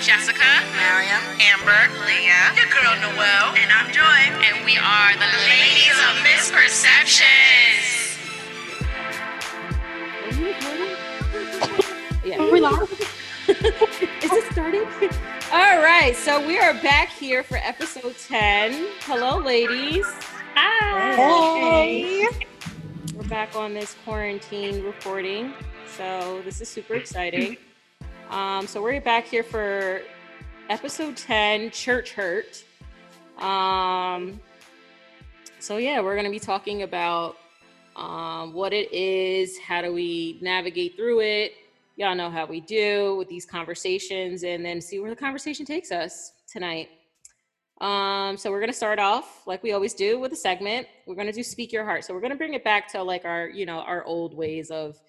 Jessica, Mariam, Amber, Leah, your girl Noelle, and I'm Joy. And we are the Ladies of Misperceptions. Yeah, Are we live. Is it starting? All right, so we are back here for episode 10. Hello, ladies. Hi. Hey. We're back on this quarantine recording. So this is super exciting. Um, so we're back here for episode 10, Church Hurt. Um, so yeah, we're gonna be talking about um, what it is, how do we navigate through it. Y'all know how we do with these conversations, and then see where the conversation takes us tonight. Um, so we're gonna start off like we always do with a segment. We're gonna do speak your heart. So we're gonna bring it back to like our, you know, our old ways of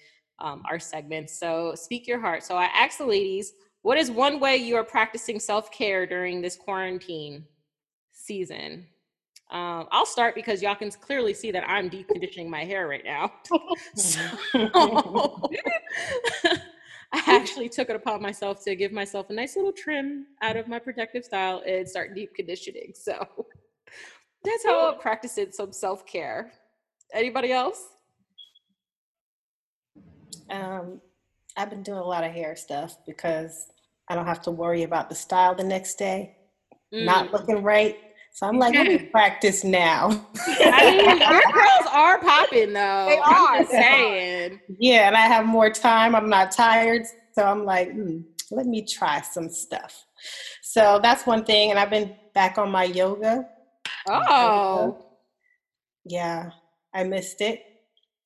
um, our segments. So speak your heart. So I asked the ladies, what is one way you are practicing self care during this quarantine season? Um, I'll start because y'all can clearly see that I'm deep conditioning my hair right now. so, I actually took it upon myself to give myself a nice little trim out of my protective style and start deep conditioning. So that's how I'm practicing some self care. Anybody else? Um, I've been doing a lot of hair stuff because I don't have to worry about the style the next day, not Mm. looking right. So I'm like, let me practice now. I mean, your curls are popping though. They are. saying. yeah, and I have more time. I'm not tired. So I'm like, hmm, let me try some stuff. So that's one thing. And I've been back on my yoga. Oh, Yeah, I missed it.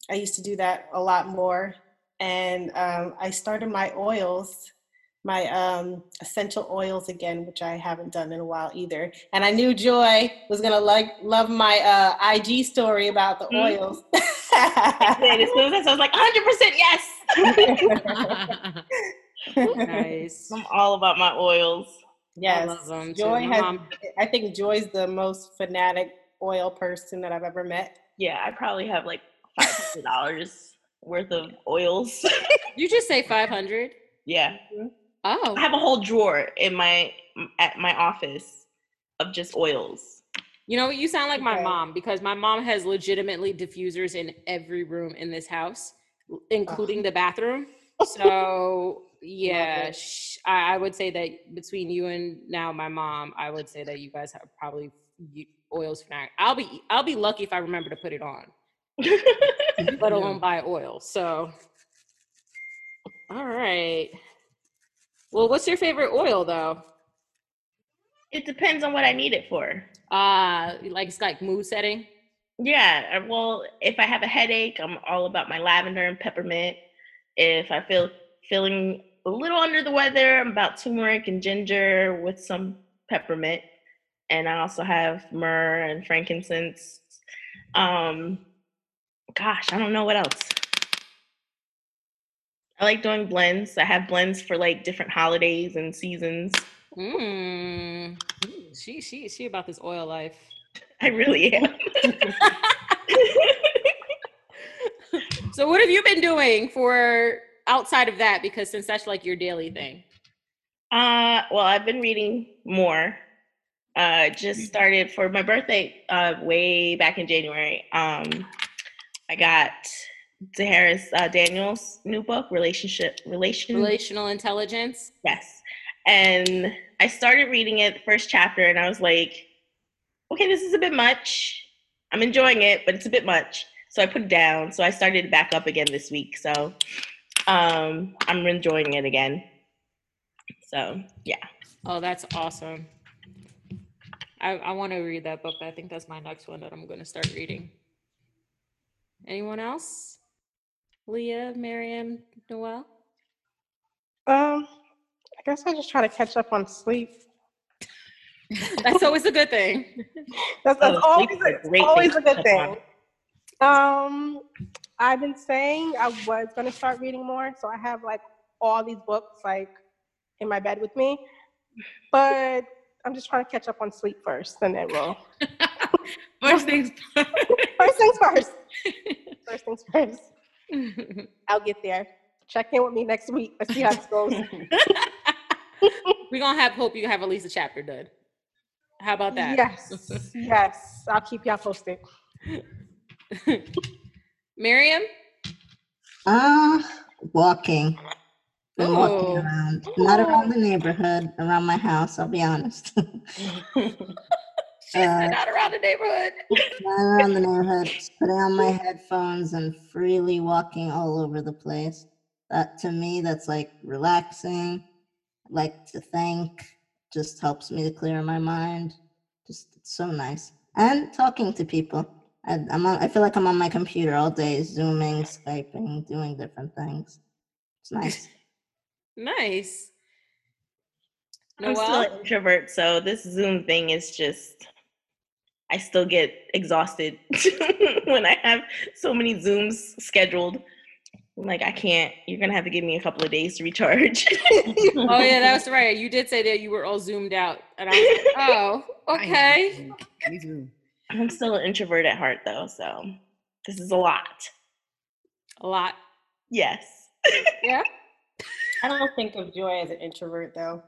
I used to do that a lot more. And um, I started my oils, my um, essential oils again, which I haven't done in a while either. And I knew Joy was gonna like love my uh, IG story about the Mhm. oils. And as soon as I was like, 100% yes. nice. I'm all about my oils. yes, love them. Joy has. mom- I think Joy's the most fanatic oil person that I've ever met. Yeah, I probably have like $500 worth of oils. You just say 500. yeah. Mm-hmm. Oh, I have a whole drawer in my at my office of just oils. you know? You sound like my Okay. mom because my mom has legitimately diffusers in every room in this house, including uh-huh. the bathroom. So yeah, sh- I, I would say that between you and now my mom, I would say that you guys have probably u- oils fanatic. I'll be I'll be lucky if I remember to put it on, let alone buy oil. So, all right. Well, what's your favorite oil though? it depends on what I need it for. Uh, like it's like mood setting. Yeah, uh, well, if I have a headache, I'm all about my lavender and peppermint. If I feel feeling a little under the weather, I'm about turmeric and ginger with some peppermint. And I also have myrrh and frankincense. Um, gosh, I don't know what else. I like doing blends. I have blends for like different holidays and seasons. Mm. She she she about this oil life. I really am. So what have you been doing for outside of that? Because since that's like your daily thing. Uh, well, I've been reading more. Uh, just started for my birthday. Uh, way back in January. Um, I got Dharius uh, Daniels' new book, Relationship Relation. Relational intelligence. yes, and I started reading it, the first chapter, and I was like, okay, this is a bit much. I'm enjoying it, but it's a bit much. So I put it down. So I started back up again this week. So um, I'm enjoying it again. So yeah. Oh, that's awesome. I, I want to read that book. I think that's my next one that I'm going to start reading. Anyone else? Leah, Miriam, Noel? Um, I guess I just try to catch up on sleep. That's always a good thing. That's, that's Oh, always, a a, great always thing a good thing. Um, I've been saying I was going to start reading more, so I have like all these books like in my bed with me, but I'm just trying to catch up on sleep first, and then we'll First things first. first things first. First things first. I'll get there. Check in with me next week. Let's see how this goes. We're gonna have hope you have at least a chapter done. How about that? Yes, yes. I'll keep y'all posted. Miriam? Uh, walking. Been walking Oh. around. Not around the neighborhood, around my house, I'll be honest. She Uh, not around the neighborhood. Not around the neighborhood, putting on my headphones and freely walking all over the place. That to me, that's like relaxing. I like to think, just helps me to clear my mind. Just it's so nice. And talking to people. I, I'm on, I feel like I'm on my computer all day, zooming, skyping, doing different things. It's nice. Nice. I'm still an introvert, so this Zoom thing is just I still get exhausted when I have so many Zooms scheduled. I'm like, I can't. You're gonna have to give me a couple of days to recharge. Oh yeah, that was right. You did say that you were all zoomed out, and I was like, oh, okay. Me too. I'm still an introvert at heart, though, so this is a lot. A lot. Yes. Yeah. I don't think of Joy as an introvert though.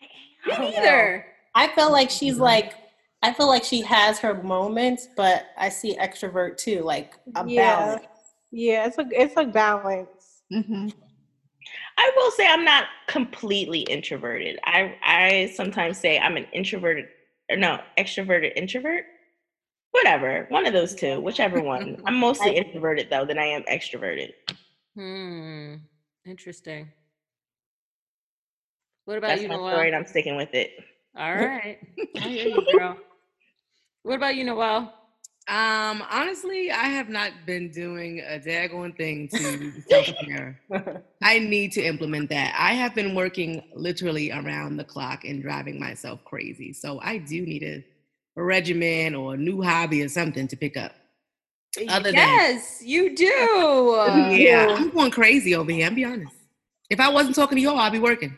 Me I don't know. neither. I feel like she's like I feel like she has her moments, but I see extrovert too, like a Yeah. balance. Yeah, it's a it's a balance. hmm I will say I'm not completely introverted. I I sometimes say I'm an introverted or no, extroverted introvert. Whatever. One of those two, whichever one. I'm mostly introverted though than I am extroverted. Hmm. Interesting. What about That's you, my story and I'm sticking with it. All right. I hear you, girl. What about you, Noel? Um, honestly, I have not been doing a daggone thing to self care. I need to implement that. I have been working literally around the clock and driving myself crazy. So I do need a, a regimen or a new hobby or something to pick up. Other than- yes, you do. yeah, I'm going crazy over here. I'll be honest. If I wasn't talking to y'all, I'd be working.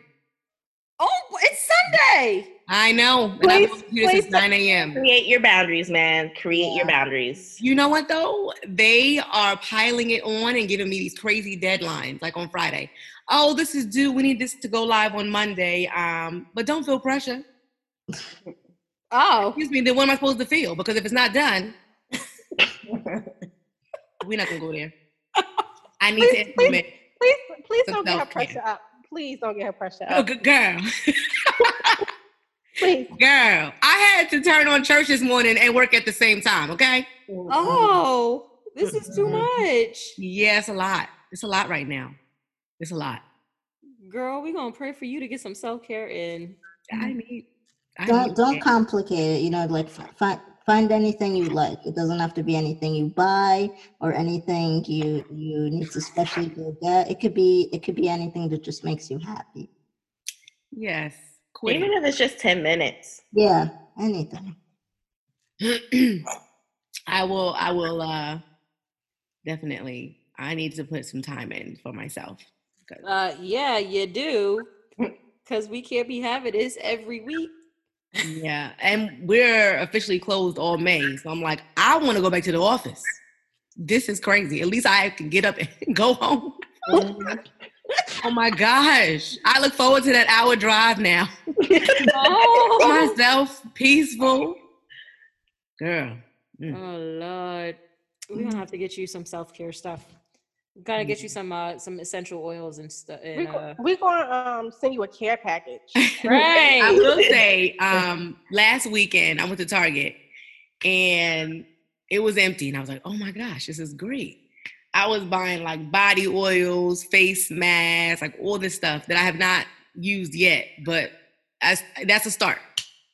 Oh, it's Sunday. I know. And Please- on since please- 9 a.m. Create your boundaries, man. Create your boundaries. You know what though? They are piling it on and giving me these crazy deadlines, like on Friday. Oh, this is due. We need this to go live on Monday. Um, but don't feel pressure. Oh, Excuse me. Then what am I supposed to feel? Because if it's not done, we're not gonna go there. I need to Please, please, implement. please, please Some don't get her pressure up. Please don't get her pressure up. Oh, good girl, Please. girl. I had to turn on church this morning and work at the same time. Okay. oh, this is too much. Yeah, it's a lot. It's a lot right now. It's a lot. Girl, we're gonna pray for you to get some self care in. I mm-hmm. need. I Don't need don't that. complicate it. You know, like find find anything you like. It doesn't have to be anything you buy or anything you you need to specially go get. It could be it could be anything that just makes you happy. Yes. Quit. Even if it's just 10 minutes. Yeah, anything. I will I will uh definitely I need to put some time in for myself. Uh, yeah, you do, because we can't be having this every week. yeah. And we're officially closed all May. So I'm like, I want to go back to the office. This is crazy. At least I can get up and go home. oh my gosh. I look forward to that hour drive now. Oh, Myself, peaceful. Girl. mm. oh Lord, we're gonna have to get you some self care stuff. We gotta get you some uh some essential oils and stuff. We're uh, we gonna um send you a care package. Right. I will say, um, last weekend I went to Target and it was empty, and I was like, "Oh my gosh, this is great!" I was buying like body oils, face masks, like all this stuff that I have not used yet, but that's that's a start.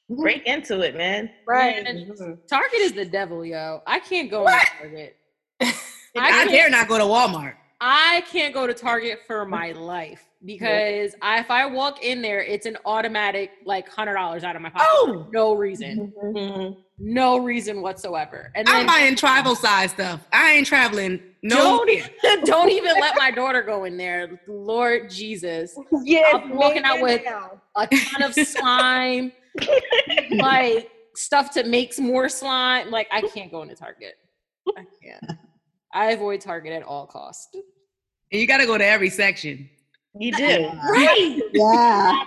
Break into it, man. Right. Man, Mhm. Target is the devil, yo. I can't go to Target. I I, dare not go to Walmart. I can't go to Target for my life because I, if I walk in there, it's an automatic like hundred dollars out of my pocket. Oh, no reason, Mhm. no reason whatsoever. And I'm buying travel size stuff. I ain't traveling. No, don't even, don't even let my daughter go in there. Lord Jesus, Yes, I'll walking out with- down. a ton of slime, like stuff to make more slime. Like I can't go into Target. I can't. I avoid Target at all costs. and you got to go to every section. You do. Right. Yeah.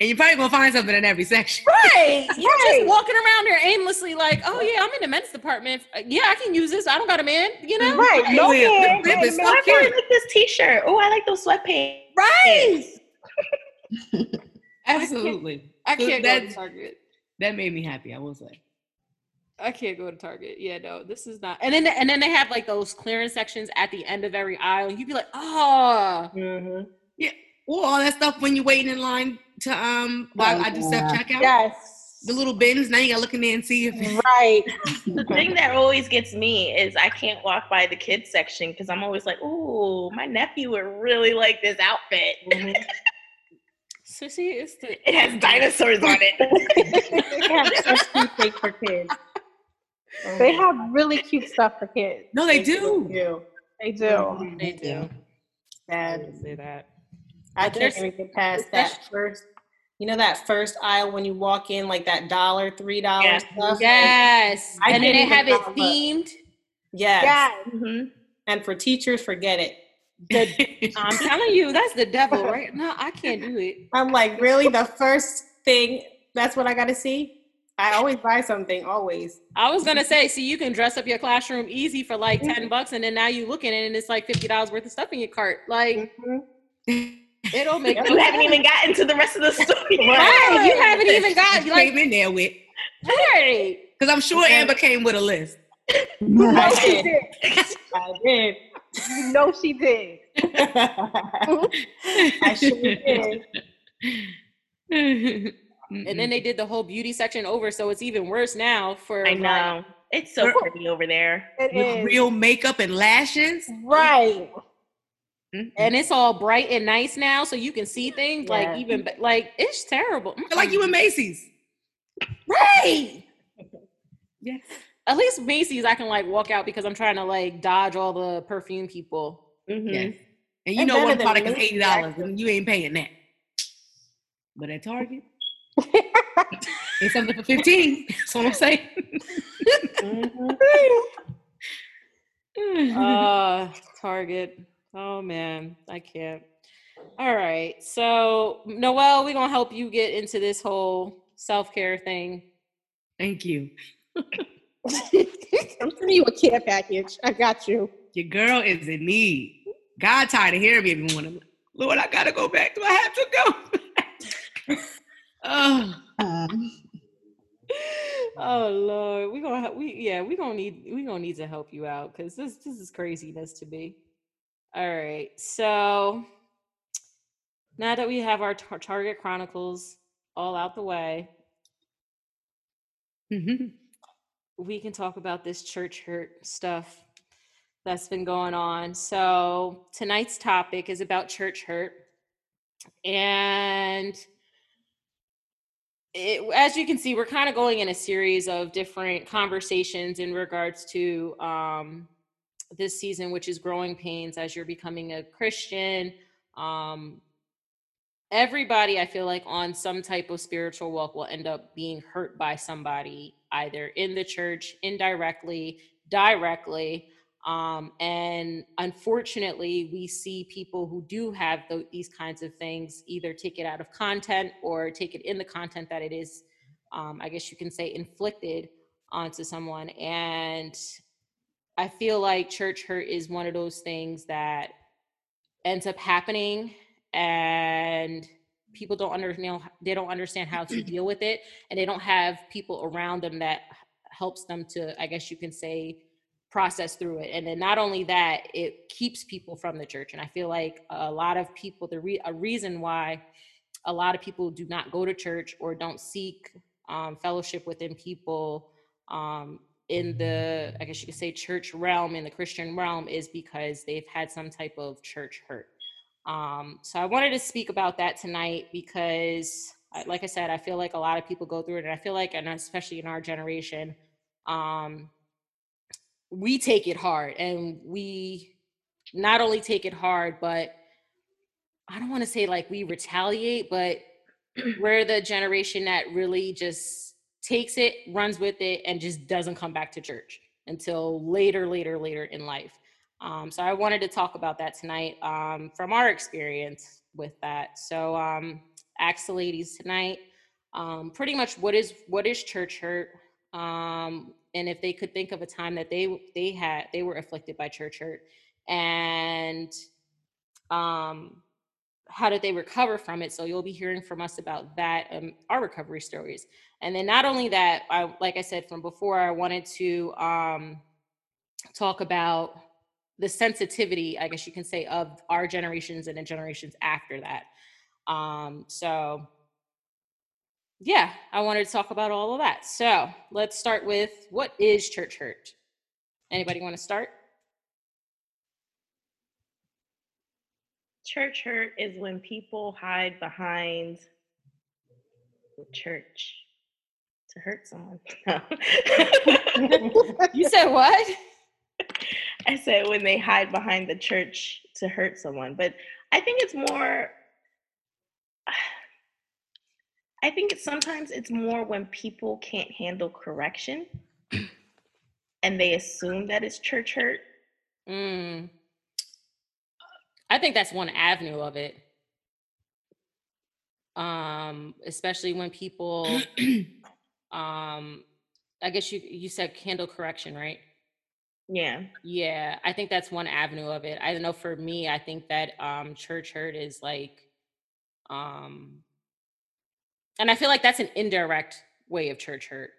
and you're probably gonna find something in every section. Right. You're Right. just walking around there aimlessly, like, oh yeah, I'm in the men's department. Yeah, I can use this. I don't got a man, you know? Right. No Hey, Leah, man. the rib Hey, man. Oh, I fucking- really like this T-shirt. Oh, I like those sweatpants. Right. Absolutely. I So can't go to that's- Target. That made me happy, I will say. I can't go to Target. Yeah, no, this is not. And then and then they have like those clearance sections at the end of every aisle. You'd be like, oh, Mhm. Well, all that stuff when you're waiting in line to um while I do self checkout. Yes. The little bins. Now you gotta look in there and see if Right. The thing that always gets me is I can't walk by the kids section because I'm always like, oh, my nephew would really like this outfit. Mhm. so see, it's the It has dinosaurs on it." They have such cute things for kids. Oh They have God. really cute stuff for kids. no, they do. do. They do. They do. I Sad. will say that. I But can't there's- even get past that first. You know that first aisle when you walk in, like that dollar, three dollar Yeah. stuff. Yes, I and then they have it follow up. themed. Yes. Yes. Mhm. And for teachers, forget it. I'm telling you, that's the devil, right? No, I can't do it. I'm like, really? The first thing, that's what I got to see? I always buy something, always. I was gonna say, see, you can dress up your classroom easy for like ten bucks, and then now you look at it and it's like fifty dollars worth of stuff in your cart. Like Mhm. it don't make You haven't even gotten to the rest of the story. right. You haven't even got you like came in there with right. because I'm sure Amber came with a list. You know I she did. did. I did. You know she did. I sure did. And then they did the whole beauty section over, so it's even worse now. For I like- know. It's so We're- pretty over there. It with is. real makeup and lashes. Right. Mhm. and it's all bright and nice now, so you can see things Yeah. like even like it's terrible. Like you in Macy's. right. Yes. At least Macy's, I can like walk out because I'm trying to like dodge all the perfume people. Mhm. Yes. And you And know better one product is eighty dollars, and you ain't paying that. But at Target, something for fifteen. That's what I'm saying. Mhm. uh Target. Oh man, I can't. All right. So Noel, we're gonna help you get into this whole self-care thing. Thank you. I'm sending you a care package. I got you. Your girl is in need. God tired of hearing me every morning. Lord, I gotta go back. Do I have to go? Oh, oh Lord, we gonna we yeah we gonna need we gonna need to help you out because this this is craziness to me. All right, so now that we have our tar- Target Chronicles all out the way, Mhm. we can talk about this church hurt stuff that's been going on. So tonight's topic is about church hurt, and it, as you can see, we're kind of going in a series of different conversations in regards to um, this season, which is growing pains as you're becoming a Christian. Um, everybody, I feel like, on some type of spiritual walk will end up being hurt by somebody, either in the church, indirectly, directly. Um, and unfortunately, we see people who do have tho- these kinds of things either take it out of content or take it in the content that it is, um, I guess you can say, inflicted onto someone. And I feel like church hurt is one of those things that ends up happening and people don't understand they don't understand how to deal with it and they don't have people around them that helps them to i guess you can say process through it and then not only that it keeps people from the church and i feel like a lot of people the re- a reason why a lot of people do not go to church or don't seek um, fellowship within people um, in the i guess you could say church realm in the christian realm is because they've had some type of church hurt. Um, so i wanted to speak about that tonight because like i said i feel like a lot of people go through it and i feel like and especially in our generation um, we take it hard and we not only take it hard but i don't want to say like we retaliate but we're the generation that really just takes it runs with it and just doesn't come back to church until later later later in life. Um, so i wanted to talk about that tonight um, from our experience with that. So um, ask the ladies tonight um, pretty much what is what is church hurt? Um, and if they could think of a time that they they had they were afflicted by church hurt and um, how did they recover from it? So you'll be hearing from us about that um, our recovery stories. And then not only that i like i said from before i wanted to um, talk about the sensitivity i guess you can say of our generations and the generations after that. Um, so yeah i wanted to talk about all of that so let's start with what is church hurt anybody want to start Church hurt is when people hide behind the church to hurt someone. No. you said what I said when they hide behind the church to hurt someone, but I think it's more. I think it's sometimes it's more when people can't handle correction and they assume that it's church hurt. Mm. I think that's one avenue of it. Um, especially when people, um, I guess you you said handle correction, right? Yeah. Yeah, I think that's one avenue of it. I don't know for me, I think that um church hurt is like um and I feel like that's an indirect way of church hurt.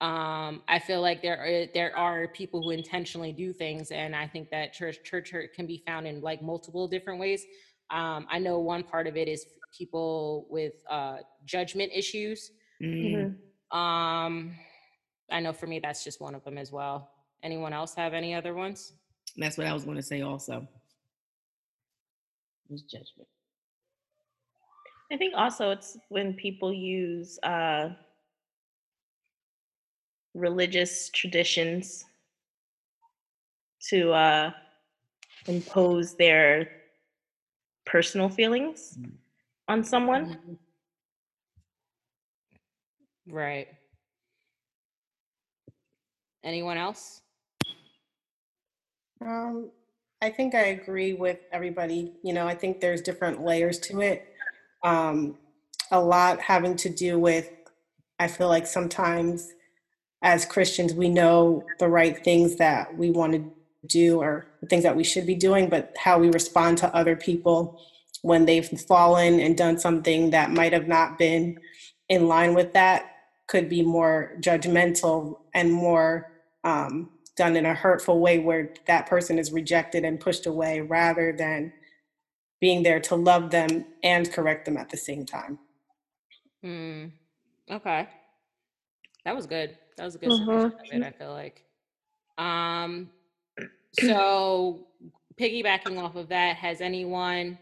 Um I feel like there are, there are people who intentionally do things and I think that church church hurt can be found in like multiple different ways. Um I know one part of it is people with uh judgment issues. Mm. Um I know for me that's just one of them as well. Anyone else have any other ones? That's what I was going to say also. Was judgment. I think also it's when people use uh, religious traditions to uh, impose their personal feelings Mm. on someone. Right. Anyone else? Um, I think I agree with everybody. You know, I think there's different layers to it. Um, a lot having to do with, I feel like sometimes as Christians, we know the right things that we want to do or the things that we should be doing, but how we respond to other people when they've fallen and done something that might have not been in line with that could be more judgmental and more um, done in a hurtful way where that person is rejected and pushed away rather than being there to love them and correct them at the same time. Hmm. Okay. That was good. That was a good Mhm. submission of it, I feel like. Um so piggybacking off of that, has anyone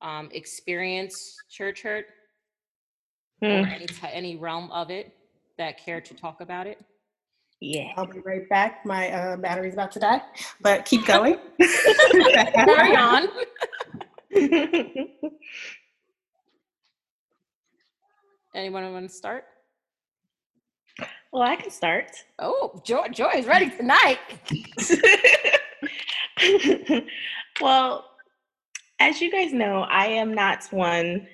um experienced church hurt or Hmm. any ty- any realm of it that care to talk about it? Yeah. I'll be right back. My uh, battery's about to die, but keep going. Carry on. Anyone want to start? well, I can start. Oh, Joy, Joy is ready tonight. well, as you guys know, I am not one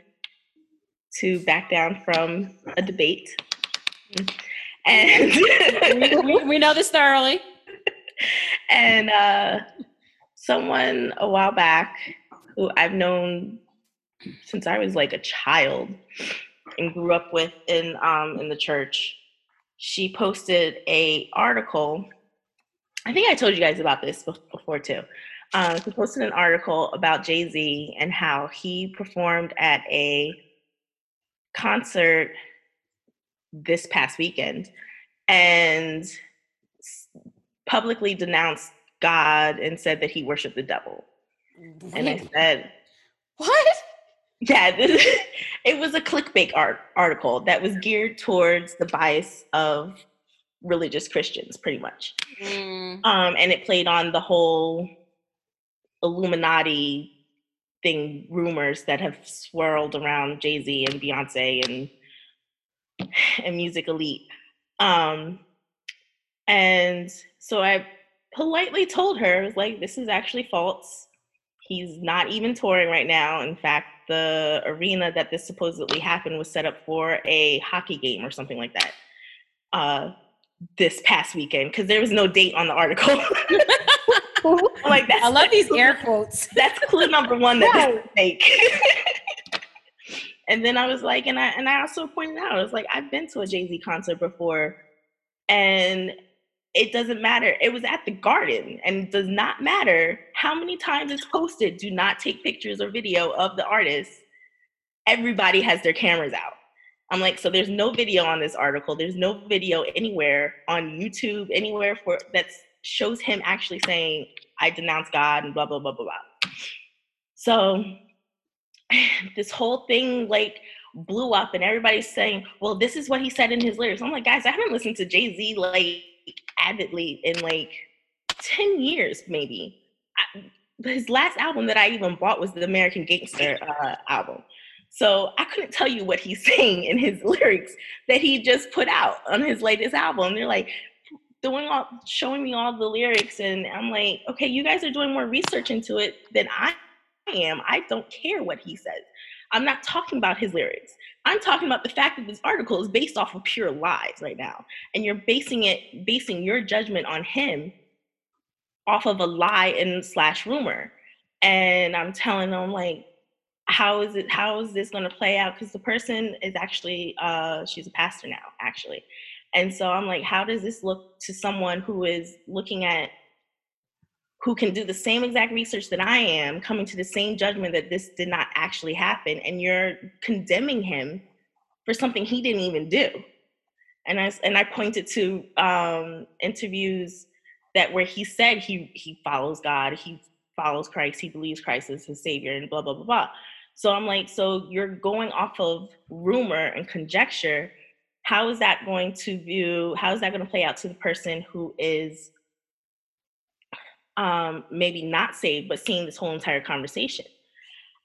to back down from a debate. And we, we- we know this thoroughly. and uh, someone a while back who I've known since I was like a child and grew up with in um, in the church. She posted a article. I think I told you guys about this before too. Uh, she posted an article about Jay Z and how he performed at a concert this past weekend and publicly denounced God and said that he worshiped the devil. And I said, what? yeah, this, it was a clickbait art, article that was geared towards the bias of religious Christians, pretty much. Mm, Um, and it played on the whole Illuminati thing, rumors that have swirled around Jay Z and Beyonce and and Music Elite. Um, and so I politely told her, I was like, this is actually false. He's not even touring right now. In fact, the arena that this supposedly happened was set up for a hockey game or something like that. Uh, this past weekend because there was no date on the article. like that's I love these air quotes. That's clue number one that this is fake. and then I was like, and I and I also pointed out, I was like, I've been to a Jay Z concert before, and it doesn't matter. It was at the Garden, and it does not matter how many times it's posted. Do not take pictures or video of the artist. Everybody has their cameras out. I'm like, so there's no video on this article. There's no video anywhere on YouTube, anywhere for that shows him actually saying, I denounce God and blah, blah, blah, blah, blah. So this whole thing like blew up and everybody's saying, well, this is what he said in his lyrics. I'm like, guys, I haven't listened to Jay-Z like avidly in like 10 years, maybe. I, his last album that I even bought was the American Gangster uh, album. So I couldn't tell you what he's saying in his lyrics that he just put out on his latest album. They're like doing all showing me all the lyrics and I'm like, okay, you guys are doing more research into it than I am. I don't care what he says. I'm not talking about his lyrics. I'm talking about the fact that this article is based off of pure lies right now. And you're basing it, basing your judgment on him off of a lie and slash rumor. And I'm telling them like, how is it how is this going to play out because the person is actually uh she's a pastor now actually and so i'm like how does this look to someone who is looking at who can do the same exact research that i am coming to the same judgment that this did not actually happen and you're condemning him for something he didn't even do and i and i pointed to um interviews that where he said he he follows god he follows christ he believes christ is his savior and blah blah blah blah so I'm like, so you're going off of rumor and conjecture. How is that going to view, how is that going to play out to the person who is um, maybe not saved, but seeing this whole entire conversation?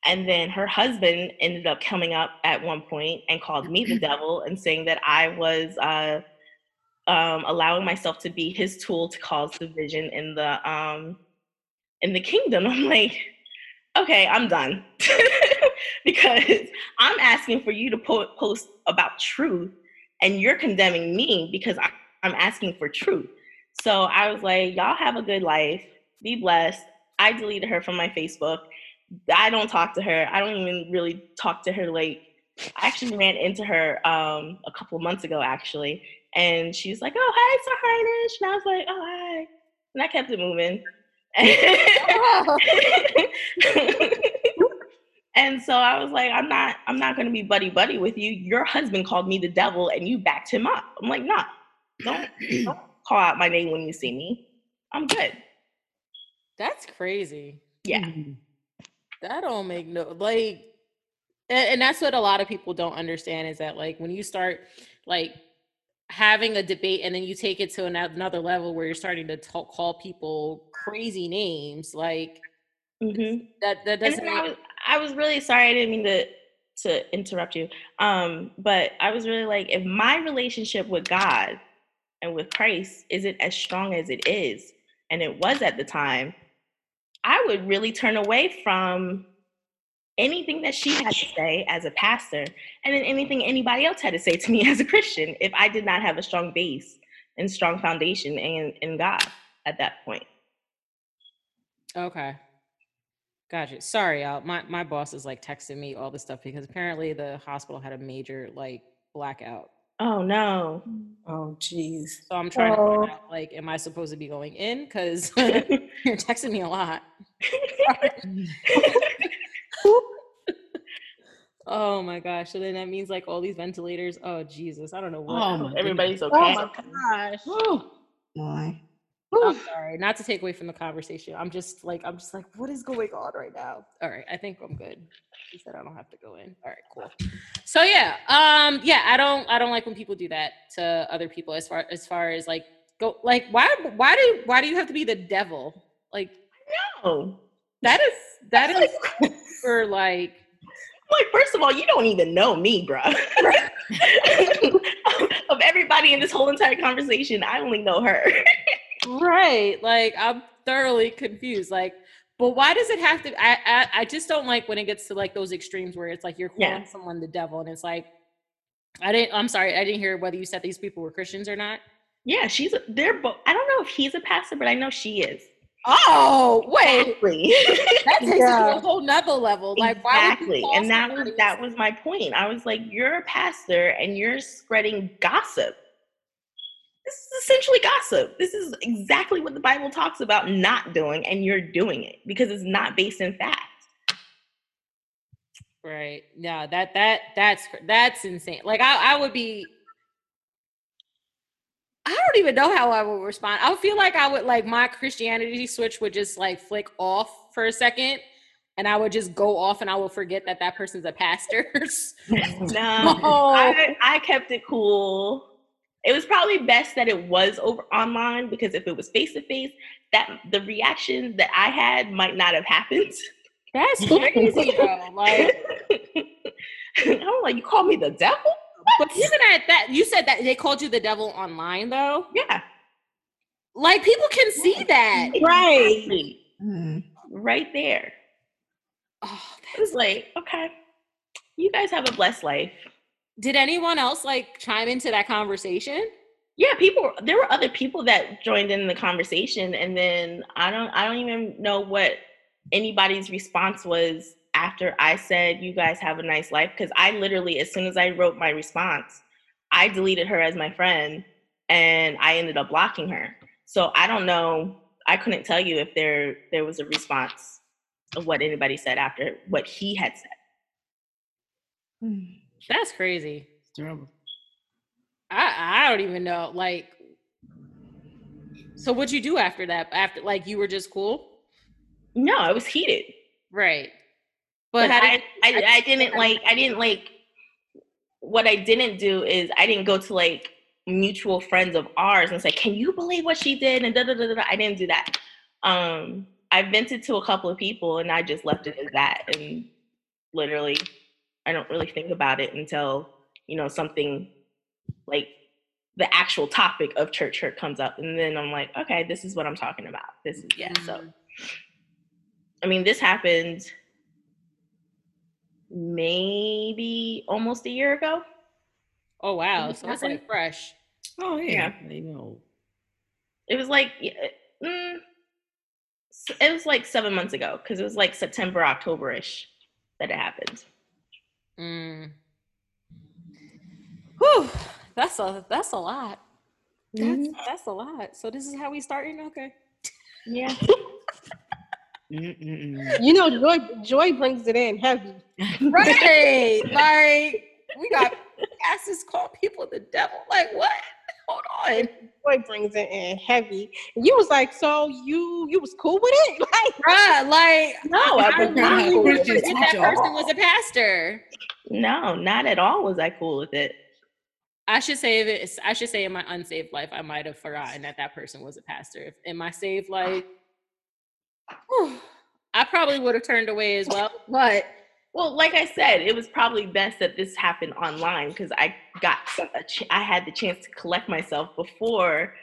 And then her husband ended up coming up at one point and called me the devil and saying that I was uh, um, allowing myself to be his tool to cause division in the um, in the kingdom. I'm like, okay, I'm done. because I'm asking for you to po- post about truth and you're condemning me because I- I'm asking for truth. So I was like, y'all have a good life. Be blessed. I deleted her from my Facebook. I don't talk to her. I don't even really talk to her. Like, I actually ran into her um, a couple months ago, actually. And she was like, oh, hi, Sir. And I was like, oh, hi. And I kept it moving. and so I was like, I'm not, I'm not gonna be buddy buddy with you. Your husband called me the devil and you backed him up. I'm like, nah, don't, don't call out my name when you see me. I'm good. That's crazy. Yeah. That don't make no like and, and that's what a lot of people don't understand is that like when you start like having a debate and then you take it to ano- another level where you're starting to talk, call people crazy names like Mm-hmm. that that doesn't then I was, I was really sorry. I didn't mean to to interrupt you. Um, but I was really like, if my relationship with God and with Christ isn't as strong as it is, and it was at the time, I would really turn away from anything that she had to say as a pastor, and then anything anybody else had to say to me as a Christian, if I did not have a strong base and strong foundation in in God at that point. okay. Gotcha. Sorry y'all. My my boss is like texting me all this stuff because apparently the hospital had a major like blackout Oh no. Oh, jeez. so i'm trying to Oh. find out like am i supposed to be going in because you're texting me a lot Oh my gosh. So then that means like all these ventilators. Oh Jesus. I don't know what. Oh my Everybody's Oh okay. my gosh. Why? I'm sorry. Not to take away from the conversation. I'm just like, I'm just like, what is going on right now? All right. I think I'm good. She said I don't have to go in. All right, cool. So yeah. Um, yeah, I don't I don't like when people do that to other people as far as far as like go like why why do why do you have to be the devil? Like No. that is that is for like Like, first of all, you don't even know me, bruh. of everybody in this whole entire conversation, I only know her. Right. Like I'm thoroughly confused. Like But why does it have to? I, I I just don't like when it gets to like those extremes where it's like you're calling Yeah. someone the devil, and it's like, I didn't. I'm sorry, I didn't hear whether you said these people were Christians or not. Yeah, she's a, they're both. I don't know if he's a pastor, but I know she is. Oh wait, Exactly. that takes it to Yeah. a whole nother level. Like why would you exactly, call and that was that was my point. I was like, you're a pastor and you're spreading gossip. This is essentially gossip. This is exactly what the Bible talks about not doing, and you're doing it because it's not based in fact. Right. No, that that that's that's insane. Like I I would be I don't even know how I would respond. I would feel like I would like my Christianity switch would just like flick off for a second and I would just go off and I would forget that that person's a pastor. No, Oh. I, I kept it cool. It was probably best that it was over online because if it was face to face, that the reaction that I had might not have happened. That's crazy though. Like I'm like, you call me the devil? but even at that you said that they called you the devil online though. Yeah, Like people can see that. Right. exactly. Hmm. right there. Oh, It was like, okay, you guys have a blessed life. Did anyone else like chime into that conversation? Yeah, people. There were other people that joined in the conversation, and then I don't. I don't even know what anybody's response was after I said, "You guys have a nice life," because I literally, as soon as I wrote my response, I deleted her as my friend, and I ended up blocking her. So I don't know. I couldn't tell you if there there was a response of what anybody said after what he had said. Hmm. That's crazy. It's terrible. I I don't even know. Like, so what'd you do after that? After like you were just cool, No, I was heated. right? But But how I, did I, I didn't like I didn't like what I didn't do is I didn't go to like mutual friends of ours and say, Can you believe what she did? And da da da da. da." I didn't do that. Um I vented to a couple of people and I just left it as that. And literally I don't really think about it until, you know, something like the actual topic of church hurt comes up. And then I'm like, okay, this is what I'm talking about. This is yeah. So Mhm. I mean, this happened maybe almost a year ago. oh wow, this so it's like fresh. Oh yeah. Yeah. You know. It was like, yeah, mm, it was like seven months ago because it was like September, October ish that it happened. Mm. Whew, that's a that's a lot. That's Mhm. that's a lot. So this is how we starting. Okay. Yeah. You know, joy joy brings it in heavy. Right. like we got asses call people the devil. Like what? Hold on. Boy brings it in heavy. And you was like, so you you was cool with it? Like, Bruh, like No, I was not really cool with it. that person was a pastor. No, not at all was I cool with it. I should say if I should say in my unsaved life, I might have forgotten that that person was a pastor. If in my saved life, whew, I probably would have turned away as well. But Well, like I said, it was probably best that this happened online because I got some, a ch- I had the chance to collect myself before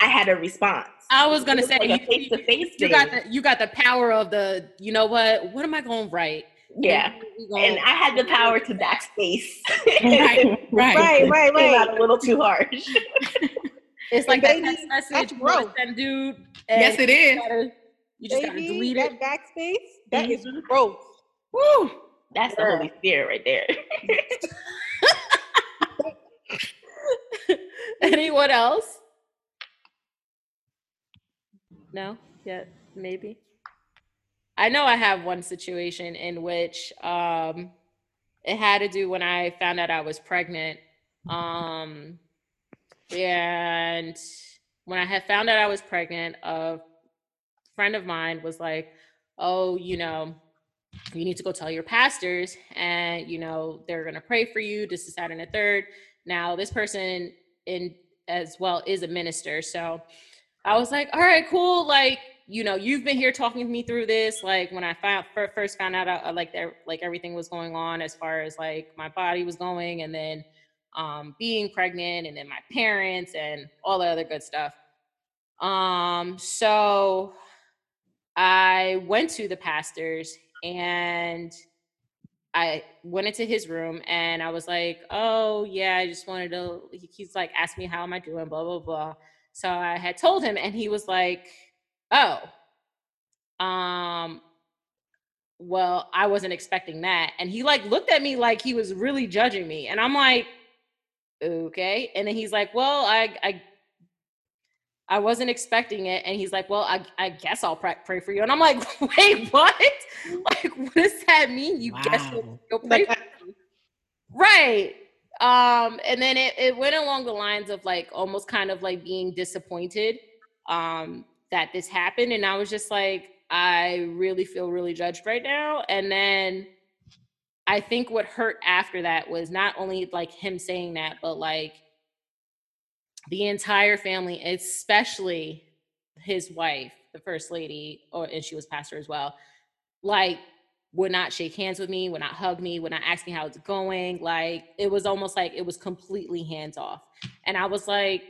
I had a response. I was gonna It say like you, face-to-face you got the you got the power of the you know what? What am I going to write? yeah, gonna- and I had the power to backspace. right, right. right, right, right. a little too harsh. It's like that text message that's you wanna send dude. Yes, it is. You, gotta, you just gotta Baby, delete that it. backspace, that is Mhm. Woo! That's the Holy Spirit right there. Anyone else? No, yet maybe. I know I have one situation in which um, it had to do when I found out I was pregnant. Um, and when I had found out I was pregnant, a friend of mine was like, "Oh, you know, you need to go tell your pastors, and you know they're gonna pray for you. This is that and the third. Now, this person in as well is a minister, so I was like, "All right, cool. Like, you know, you've been here talking to me through this. Like, when I found first found out, uh, like there, like everything was going on as far as like my body was going, and then um, being pregnant, and then my parents, and all the other good stuff. Um, so I went to the pastor's and I went into his room and I was like, "Oh yeah, I just wanted to." He's like, "Ask me how am I doing?" Blah blah blah. So I had told him, and he was like, "Oh, um, well, I wasn't expecting that." And he like looked at me like he was really judging me, and I'm like, "Okay." And then he's like, "Well, I I I wasn't expecting it. And he's like, well, I, I guess I'll pray for you. And I'm like, wait, what? Like, what does that mean? You guess you'll pray for me? Right. Um, and then it, it went along the lines of like almost kind of like being disappointed um that this happened. And I was just like, I really feel really judged right now. And then I think what hurt after that was not only like him saying that, but like the entire family, especially his wife, the first lady, or and she was pastor as well, like would not shake hands with me, would not hug me, would not ask me how it's going. Like it was almost like it was completely hands off. And I was like,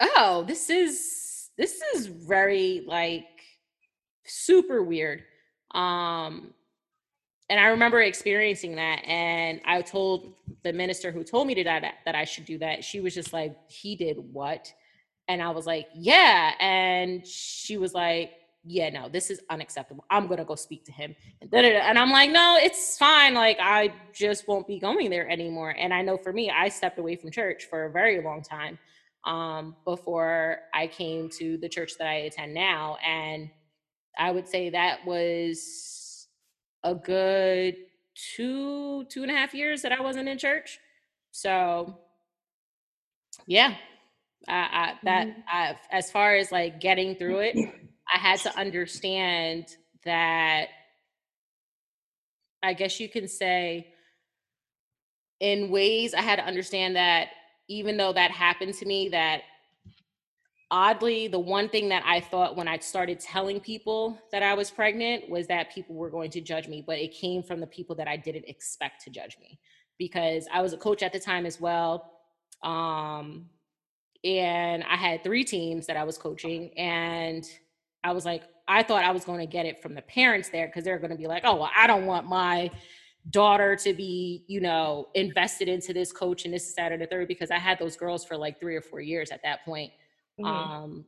oh, this is this is very like super weird. Um and I remember experiencing that. And I told the minister who told me to that that I should do that. She was just like, he did what? And I was like, yeah. And she was like, yeah, no, this is unacceptable. I'm gonna go speak to him. And, and I'm like, no, it's fine. Like, I just won't be going there anymore. And I know for me, I stepped away from church for a very long time um, before I came to the church that I attend now. And I would say that was a good two two and a half years that I wasn't in church. So yeah, I, I that I, as far as like getting through it, I had to understand that. I guess you can say, in ways, I had to understand that even though that happened to me, that oddly, the one thing that I thought when I started telling people that I was pregnant was that people were going to judge me, but it came from the people that I didn't expect to judge me because I was a coach at the time as well. Um, and I had three teams that I was coaching, and I was like, I thought I was going to get it from the parents there because they're going to be like, oh, well, I don't want my daughter to be, you know, invested into this coach and this is the third because I had those girls for like three or four years at that point Mhm. um,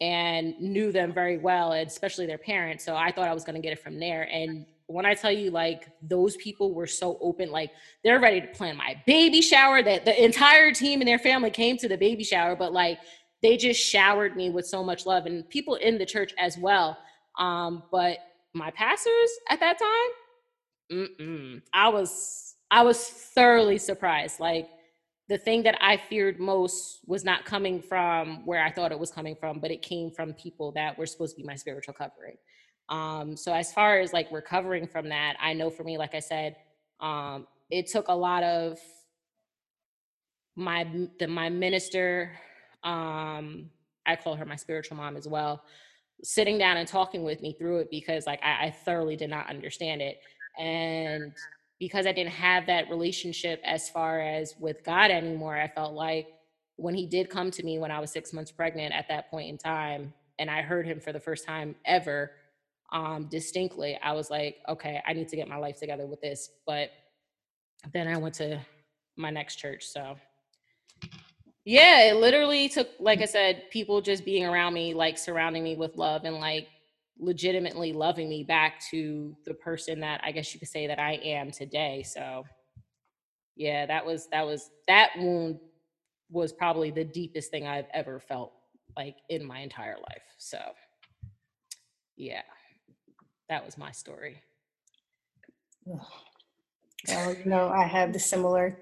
and knew them very well, and especially their parents. So I thought I was going to get it from there. And when I tell you, like, those people were so open, like, they're ready to plan my baby shower. That the entire team and their family came to the baby shower, but like, they just showered me with so much love, and people in the church as well. Um, but my pastors at that time, mm-mm, I was I was thoroughly surprised. Like the thing that I feared most was not coming from where I thought it was coming from, but it came from people that were supposed to be my spiritual covering. Um, so as far as like recovering from that, I know for me, like I said, um, it took a lot of my the, my minister. Um, I call her my spiritual mom as well. Sitting down and talking with me through it because like I, I thoroughly did not understand it, and because I didn't have that relationship as far as with God anymore, I felt like when he did come to me when I was six months pregnant at that point in time, and I heard him for the first time ever um, distinctly, I was like, okay, I need to get my life together with this. But then I went to my next church. So yeah, it literally took, like I said, people just being around me, like surrounding me with love and like legitimately loving me back to the person that I guess you could say that I am today. So yeah, that was that was that wound was probably the deepest thing I've ever felt like in my entire life. So yeah. That was my story. Well, you know, I had the similar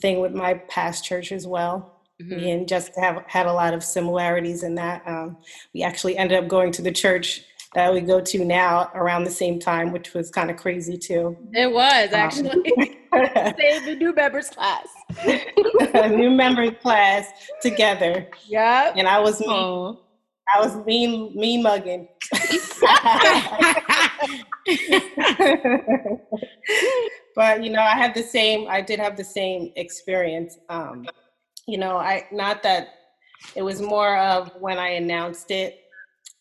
thing with my past church as well. Mhm. Me and just have had a lot of similarities in that. Um, we actually ended up going to the church that we go to now around the same time, which was kind of crazy too. It was Um, actually same the new members class. New members class together, Yeah. and I was mean, Oh. I was mean, mean mugging. but you know, I had the same. I did have the same experience. Um, you know, I not that it was more of when I announced it.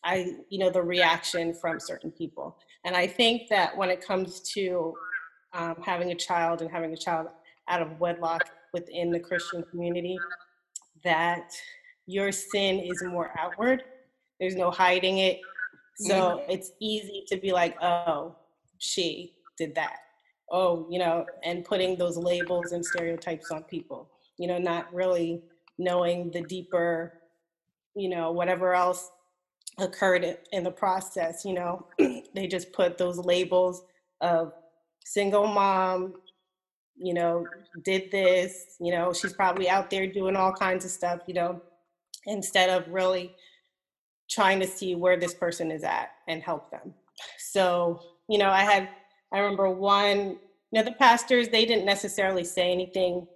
I, you know, the reaction from certain people. And I think that when it comes to um, having a child and having a child out of wedlock within the Christian community, that your sin is more outward. There's no hiding it. So it's easy to be like, oh, she did that. Oh, you know, and putting those labels and stereotypes on people, you know, not really knowing the deeper, you know, whatever else occurred in the process, you know, they just put those labels of single mom, you know, did this, you know, she's probably out there doing all kinds of stuff, you know, instead of really trying to see where this person is at and help them. So, you know, I had, I remember one, you know, the pastors, they didn't necessarily say anything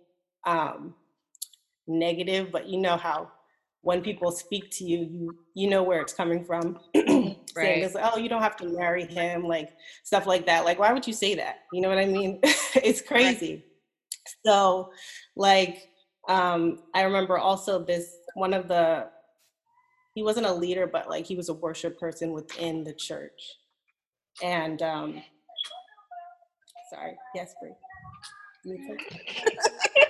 um, negative, but you know how when people speak to you, you you know where it's coming from. Saying Right. this, oh, you don't have to marry him, like stuff like that. Like, why would you say that? You know what I mean? it's crazy. So, like, um, I remember also this one of the he wasn't a leader, but like he was a worship person within the church. And um sorry, yes, Bree.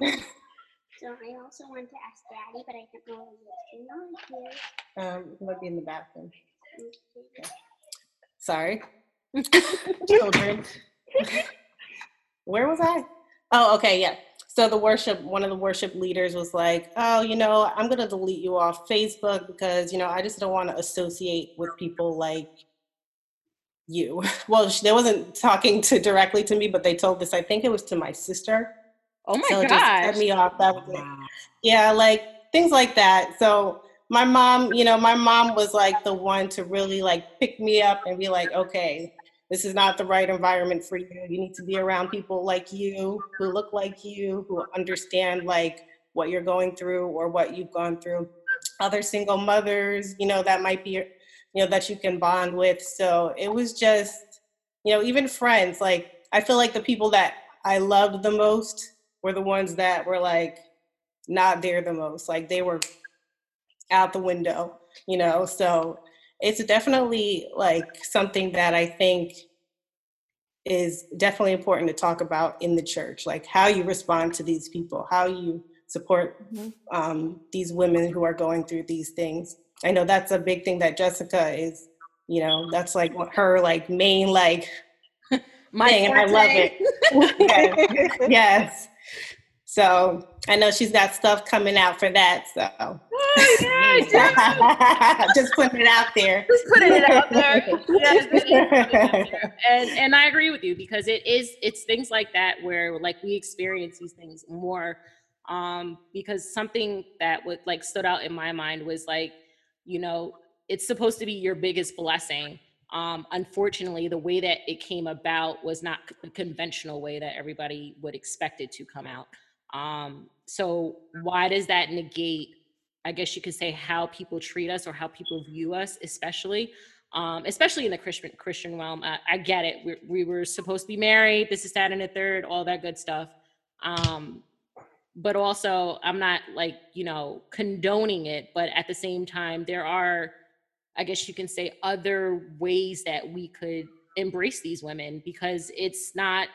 You take- So I also want to ask Daddy, but I don't know if he's not here. Um, he might be in the bathroom. Okay. Sorry. Children. Where was I? Oh, okay, yeah. So the worship, one of the worship leaders was like, "Oh, you know, I'm gonna delete you off Facebook because you know I just don't want to associate with people like you." Well, sh- they wasn't talking to directly to me, but they told this. I think it was to my sister. Oh my so just cut me off. That was it. Yeah, like things like that. So my mom, you know, my mom was like the one to really like pick me up and be like, okay, this is not the right environment for you. You need to be around people like you, who look like you, who understand like what you're going through or what you've gone through. Other single mothers, you know, that might be, you know, that you can bond with. So it was just, you know, even friends. Like I feel like the people that I loved the most were the ones that were like not there the most. Like they were out the window, you know. So it's definitely like something that I think is definitely important to talk about in the church, like how you respond to these people, how you support um, these women who are going through these things. I know that's a big thing that Jessica is, you know, that's like her like main like My and I love it. yes. yes. So I know she's got stuff coming out for that. So just putting it out there. Just putting it out there. Yes, putting it out there. and and I agree with you because it is it's things like that where like we experience these things more um because something that would like stood out in my mind was like you know it's supposed to be your biggest blessing um unfortunately the way that it came about was not the conventional way that everybody would expect it to come out um so why does that negate I guess you could say how people treat us or how people view us, especially, um, especially in the Christian Christian realm. I, I get it. We, we were supposed to be married. This is that and a third, all that good stuff. Um, but also, I'm not like you know condoning it. But at the same time, there are, I guess you can say, other ways that we could embrace these women because it's not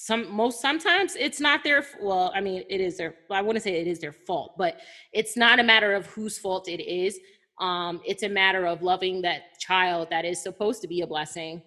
some most sometimes it's not their well i mean it is their i wouldn't say it is their fault but it's not a matter of whose fault it is. Um it's a matter of loving that child that is supposed to be a blessing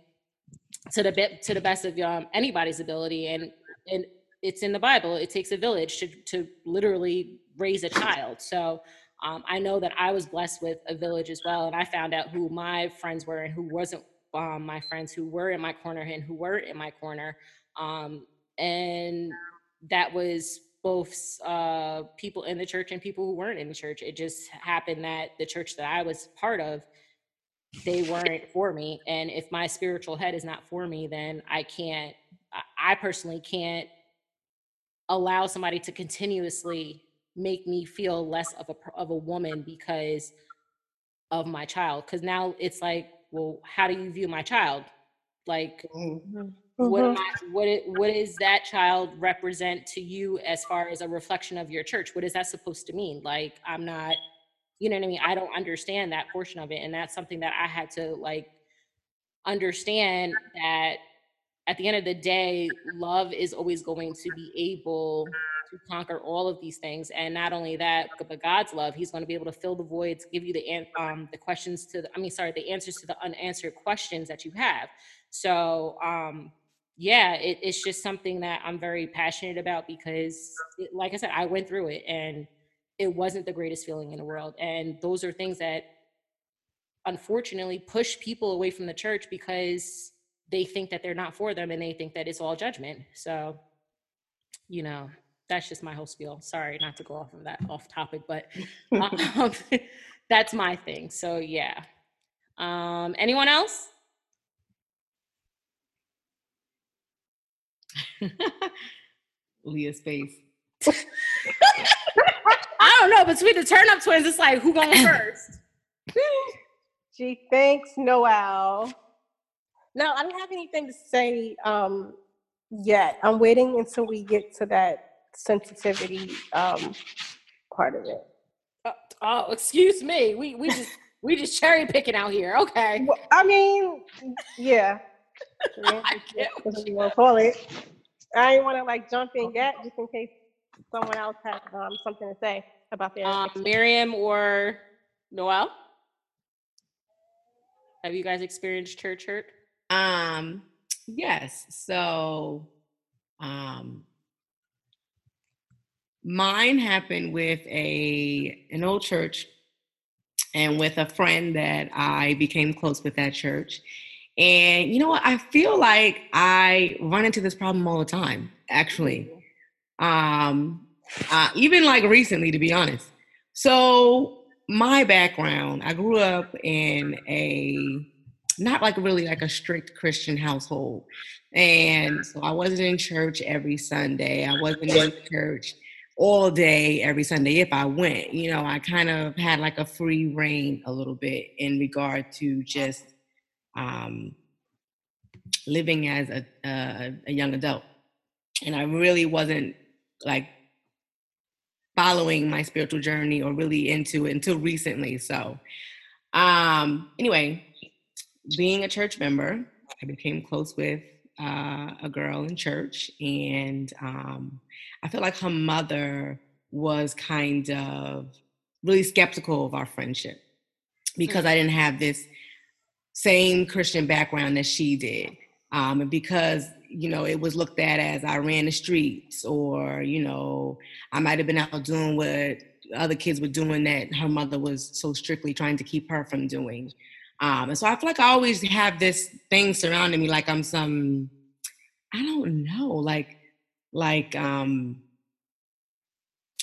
to the bit to the best of um, anybody's ability and and it's in the bible. It takes a village to to literally raise a child. So um, i know that i was blessed with a village as well and i found out who my friends were and who wasn't um, my friends who were in my corner and who weren't in my corner um, and that was both uh, people in the church and people who weren't in the church. It just happened that the church that I was part of, they weren't for me. And if my spiritual head is not for me, then I can't. I- I personally can't allow somebody to continuously make me feel less of a of a woman because of my child. Because now it's like, well, how do you view my child? Like, Mhm. what am Mhm. I, what it, what does that child represent to you as far as a reflection of your church? What is that supposed to mean? Like I'm not You know what I mean? I don't understand that portion of it. And that's something that I had to like understand that at the end of the day, love is always going to be able to conquer all of these things. And not only that, but God's love, He's going to be able to fill the voids, give you the um the questions to the, I mean, sorry, the answers to the unanswered questions that you have. So um yeah, it, it's just something that I'm very passionate about because, it, like I said, I went through it and it wasn't the greatest feeling in the world. And those are things that unfortunately push people away from the church because they think that they're not for them and they think that it's all judgment. So, you know, that's just my whole spiel. Sorry not to go off of that off topic, but um, that's my thing. So yeah. Um, anyone else? Leah's face. I don't know. Between the turn up twins, it's like who going first? Gee, thanks, Noel. No, I don't have anything to say um, yet. I'm waiting until we get to that sensitivity um, part of it. Uh, oh, excuse me. We we just we just cherry picking out here. Okay. Well, I mean, yeah. I get what want to call it. I didn't want to like jump in yet, just in case someone else had um, something to say about their. Um, Miriam or Noel? Have you guys experienced church hurt? Um, yes. So, um, mine happened with a an old church, and with a friend that I became close with that church. And you know what? I feel like I run into this problem all the time. Actually, um, uh, even like recently, to be honest. So my background, I grew up in a not like really like a strict Christian household. And so I wasn't in church every Sunday. I wasn't in church all day every Sunday if I went. You know, I kind of had like a free reign a little bit in regard to just um, living as a, a, a young adult. And I really wasn't like following my spiritual journey or really into it until recently. So, um, anyway, being a church member, I became close with uh, a girl in church, and um, I felt like her mother was kind of really skeptical of our friendship because I didn't have this same Christian background that she did. Um, and because you know it was looked at as I ran the streets, or you know I might have been out doing what other kids were doing that her mother was so strictly trying to keep her from doing. Um, and so I feel like I always have this thing surrounding me, like I'm some, I don't know, like, like, um,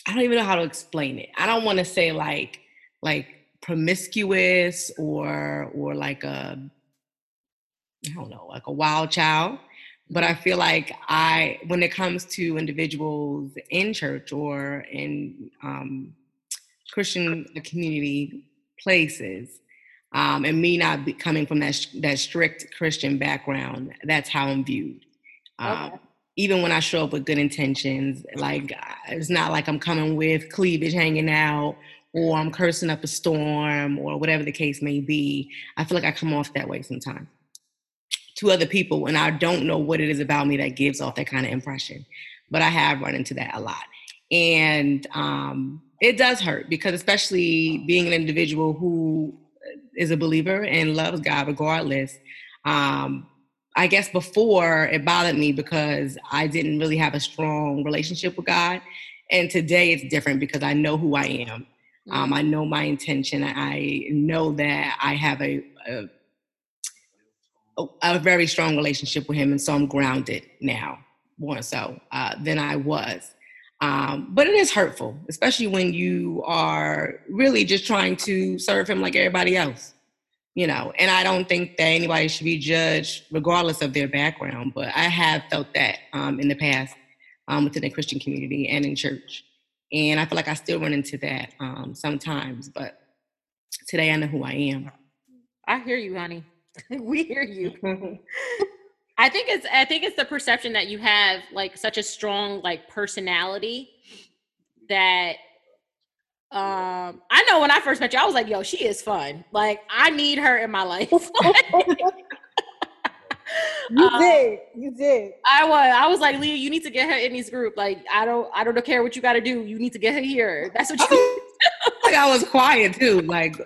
I don't even know how to explain it. I don't want to say like, like promiscuous or, or like a, I don't know, like a wild child. But I feel like I, when it comes to individuals in church or in um, Christian community places, um, and me not be, coming from that that strict Christian background, that's how I'm viewed. Um, Okay. Even when I show up with good intentions, like it's not like I'm coming with cleavage hanging out or I'm cursing up a storm or whatever the case may be. I feel like I come off that way sometimes to other people, and I don't know what it is about me that gives off that kind of impression. But I have run into that a lot, and um, it does hurt because, especially being an individual who is a believer and loves God regardless. Um, I guess before it bothered me because I didn't really have a strong relationship with God. And today it's different because I know who I am. Um, I know my intention. I know that I have a, a a very strong relationship with Him, and so I'm grounded now more so uh, than I was. Um, but it is hurtful, especially when you are really just trying to serve Him like everybody else you know and i don't think that anybody should be judged regardless of their background but i have felt that um, in the past um, within the christian community and in church and i feel like i still run into that um, sometimes but today i know who i am I hear you, honey. we hear you. I think it's I think it's the perception that you have like such a strong like personality that Um, I know when I first met you, I was like, "Yo, she is fun. Like, I need her in my life." You Um, did. You did. I was. I was like, Leah, you need to get her in this group. Like, I don't. I don't care what you got to do. You need to get her here. That's what you. like I was quiet too. Like,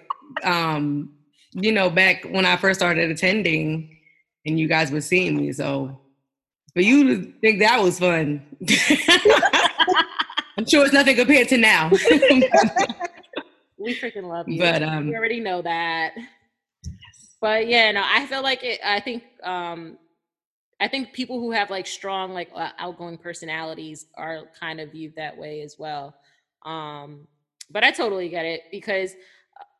um, you know, back when I first started attending, and you guys were seeing me. So, for you to think that was fun, I'm sure it's nothing compared to now. we freaking love you. But, um, we already know that. But yeah, no, I feel like it. I think. um I think people who have like strong, like uh, outgoing personalities are kind of viewed that way as well. Um, but I totally get it because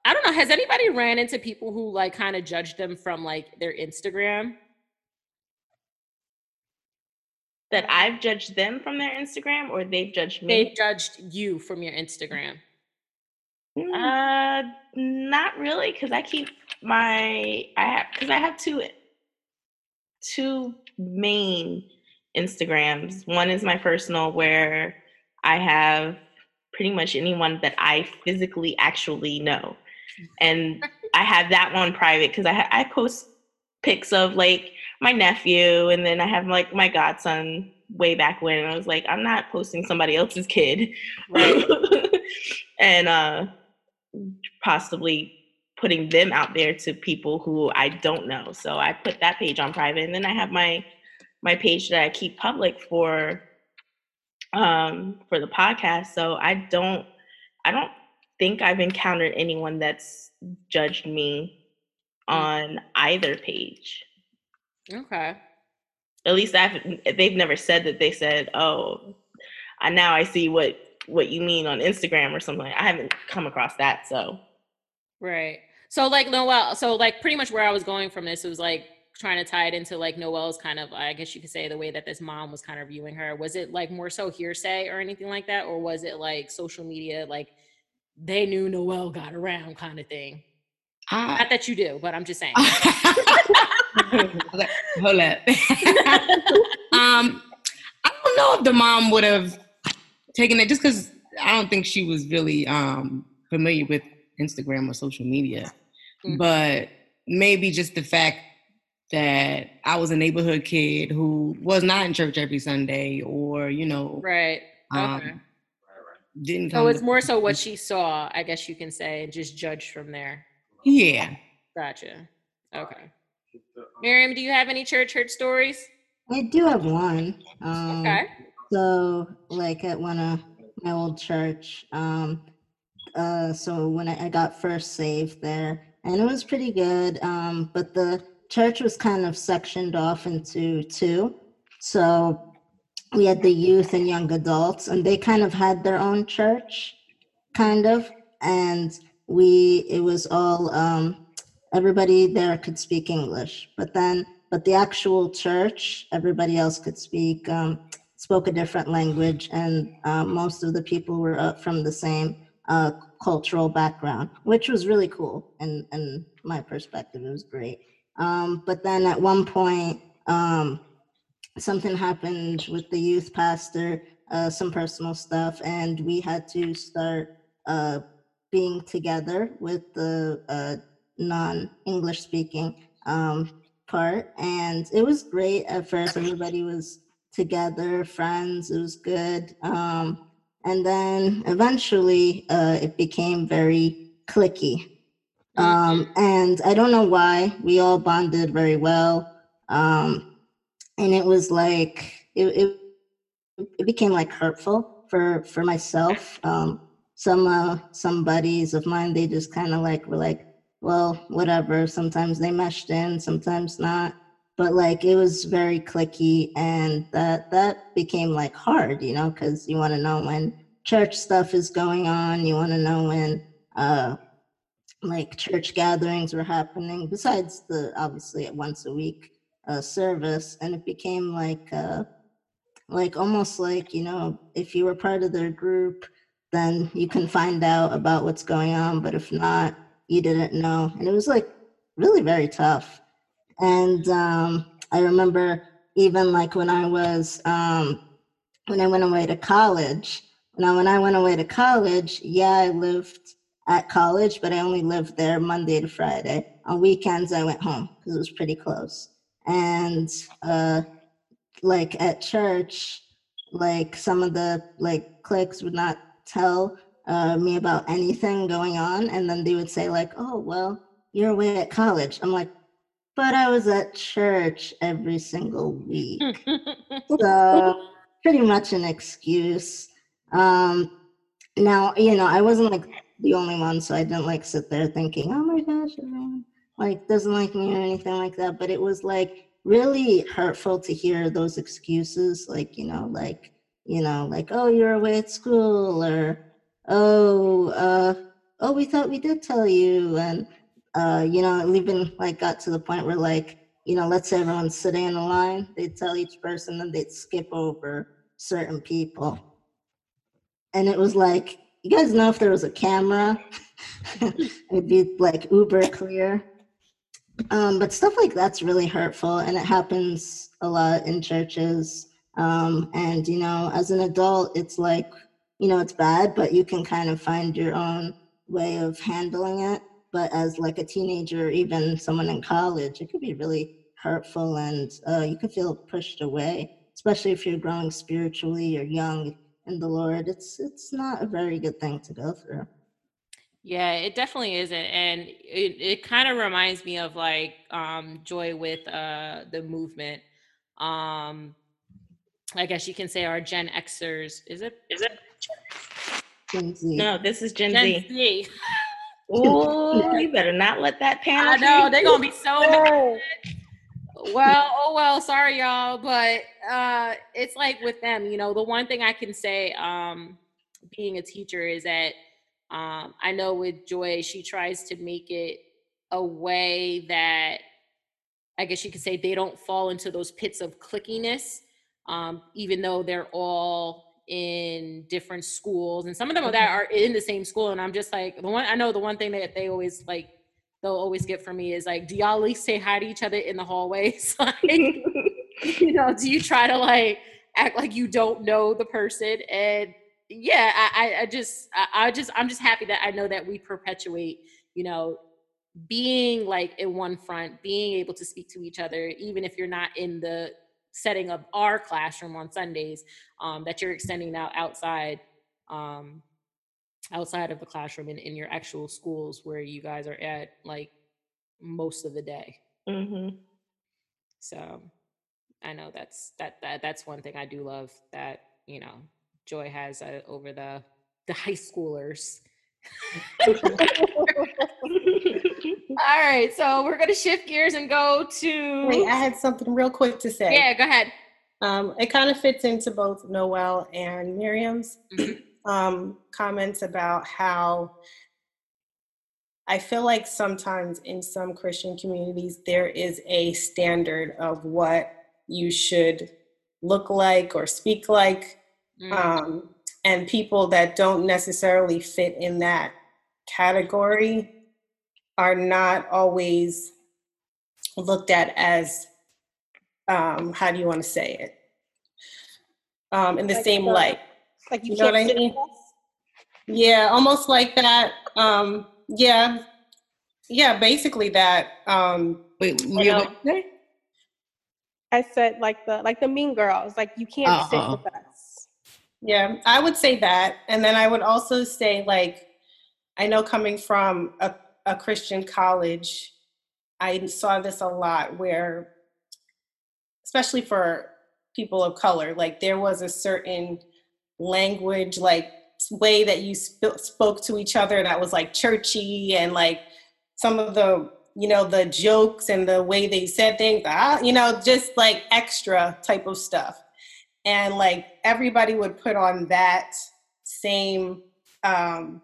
I don't know. Has anybody ran into people who like kind of judge them from like their Instagram? That I've judged them from their Instagram or they've judged me? They've judged you from your Instagram. Uh, not really, because I keep my I have because I have two two main Instagrams. One is my personal where I have pretty much anyone that I physically actually know, and I have that one private because I ha- I post pics of like my nephew, and then I have like my godson way back when. And I was like, I'm not posting somebody else's kid, Right. and uh, possibly putting them out there to people who I don't know. So I put that page on private, and then I have my my page that I keep public for um for the podcast. So I don't I don't think I've encountered anyone that's judged me mm. on either page. Okay. At least I've eh, they've never said that they said, "Oh, I now I see what what you mean on Instagram or something." I haven't come across that, so Right. So like Noel, so like pretty much where I was going from this was like trying to tie it into like Noel's kind of I guess you could say the way that this mom was kind of viewing her. Was it like more so hearsay or anything like that? Or was it like social media, like they knew Noel got around kind of thing? I- Not that you do, but I'm just saying. Okay, Hold up. um, I don't know if the mom would have taken it just because I don't think she was really um, familiar with Instagram or social media. Mm. But maybe just the fact that I was a neighborhood kid who was not in church every Sunday or, you know, right. um, Okay. didn't So come it's to- more so what she saw, I guess you can say, and just judge from there. Yeah. Gotcha. Okay. Miriam, do you have any church hurt stories? I do have one. Um, Okay. So, like at one of my old church, um, uh, so when I, I got first saved there, and it was pretty good, um, but the church was kind of sectioned off into two. So we had the youth and young adults, and they kind of had their own church, kind of, and we it was all um, everybody there could speak English, but then but the actual church, everybody else could speak um, spoke a different language, and uh, most of the people were uh, from the same uh, cultural background, which was really cool. And in my perspective, it was great. Um, but then at one point, um, something happened with the youth pastor, uh, some personal stuff, and we had to start uh, being together with the uh, non-English speaking um, part, and it was great at first. Everybody was together, friends. It was good. Um, and then eventually uh, it became very clicky. Um, and I don't know why. We all bonded very well. Um, and it was like, it, it, it became like hurtful for, for myself. Um, some, uh, some buddies of mine, they just kind of like were like, well, whatever. Sometimes they meshed in, sometimes not but like it was very clicky and that that became like hard you know because you want to know when church stuff is going on you want to know when uh like church gatherings were happening besides the obviously once a week uh service and it became like uh like almost like you know if you were part of their group then you can find out about what's going on but if not you didn't know and it was like really very tough and um, I remember even like when I was um, when I went away to college, Now, when I went away to college, yeah, I lived at college, but I only lived there Monday to Friday. On weekends, I went home because it was pretty close. And uh, like at church, like some of the like cliques would not tell uh, me about anything going on, and then they would say like, "Oh, well, you're away at college." I'm like, but I was at church every single week, so pretty much an excuse. Um, now, you know, I wasn't like the only one, so I didn't like sit there thinking, "Oh my gosh, everyone like doesn't like me" or anything like that. But it was like really hurtful to hear those excuses, like you know, like you know, like oh, you're away at school, or oh, uh, oh, we thought we did tell you, and uh, you know, it even like got to the point where like you know, let's say everyone's sitting in a line, they'd tell each person, and they'd skip over certain people, and it was like, you guys know if there was a camera, it'd be like uber clear. Um, but stuff like that's really hurtful, and it happens a lot in churches. Um, and you know, as an adult, it's like you know it's bad, but you can kind of find your own way of handling it. But as like a teenager, or even someone in college, it could be really hurtful, and uh, you could feel pushed away, especially if you're growing spiritually or young in the Lord. It's it's not a very good thing to go through. Yeah, it definitely isn't. And it, it kind of reminds me of like um joy with uh the movement. Um I guess you can say our Gen Xers. Is it is it Gen Z. No, this is Gen, Z. Gen Z. Z? Ooh, you better not let that panel. I know they're gonna be so mad. Well, oh well, sorry y'all, but uh it's like with them, you know, the one thing I can say um being a teacher is that um I know with Joy she tries to make it a way that I guess you could say they don't fall into those pits of clickiness um even though they're all in different schools and some of them that are in the same school and I'm just like the one I know the one thing that they always like they'll always get from me is like, do y'all at least say hi to each other in the hallways? like, you know, do you try to like act like you don't know the person? And yeah, I, I, just, I, I just, I'm just happy that I know that we perpetuate, you know, being like in one front, being able to speak to each other, even if you're not in the setting of our classroom on Sundays, um, that you're extending out outside. Um, outside of the classroom and in your actual schools where you guys are at like most of the day Mhm. so i know that's that, that that's one thing i do love that you know joy has uh, over the the high schoolers. All right so we're gonna shift gears and go to Wait, I had something real quick to say. yeah go ahead. Um, it kind of fits into both Noel and Miriam's um, comments about how I feel like sometimes in some Christian communities there is a standard of what you should look like or speak like, Mm. um, and people that don't necessarily fit in that category are not always looked at as um, how do you want to say it um, in the Like same the- light Like you, You know can't what I mean? yeah almost like that um, yeah yeah basically that um, Wait, You you know- what? I said like the like the mean girls. Like you can't Oh, sit oh, with us. Yeah, I would say that. And then I would also say, like, I know coming from a, a Christian college, I saw this a lot where, especially for people of color, like, there was a certain language, like, way that you sp- spoke to each other that was like churchy and like some of the you know the jokes and the way they said things ah, you know just like extra type of stuff and like everybody would put on that same um,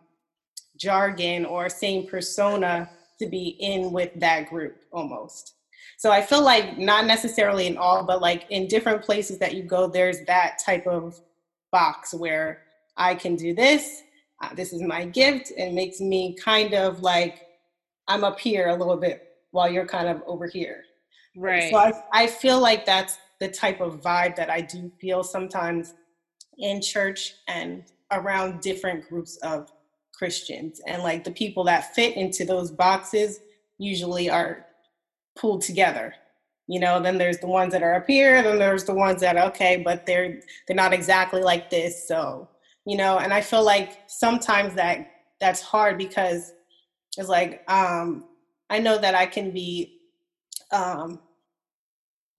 jargon or same persona to be in with that group almost. So i feel like not necessarily in all but like in different places that you go there's that type of box where i can do this uh, this is my gift and makes me kind of like i'm up here a little bit while you're kind of over here. Right. So I, I feel like that's the type of vibe that I do feel sometimes in church and around different groups of Christians. And like the people that fit into those boxes usually are pulled together. You know, then there's the ones that are up here, then there's the ones that okay, but they're they're not exactly like this. So, you know, and I feel like sometimes that that's hard because it's like um I know that I can be um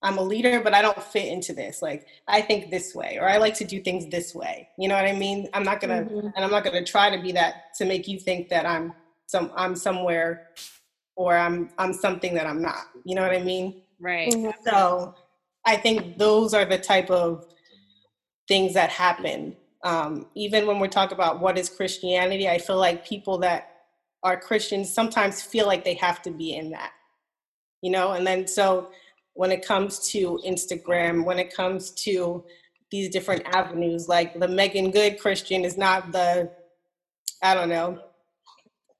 I'm a leader, but I don't fit into this. Like I think this way, or I like to do things this way. You know what I mean? I'm not gonna, Mhm. and I'm not gonna try to be that to make you think that I'm some, I'm somewhere, or I'm, I'm something that I'm not. You know what I mean? Right. Mhm. So I think those are the type of things that happen. Um, even when we talk about what is Christianity, I feel like people that are Christians sometimes feel like they have to be in that, you know? And then so when it comes to Instagram, when it comes to these different avenues, like the Meagan Good Christian is not the, I don't know,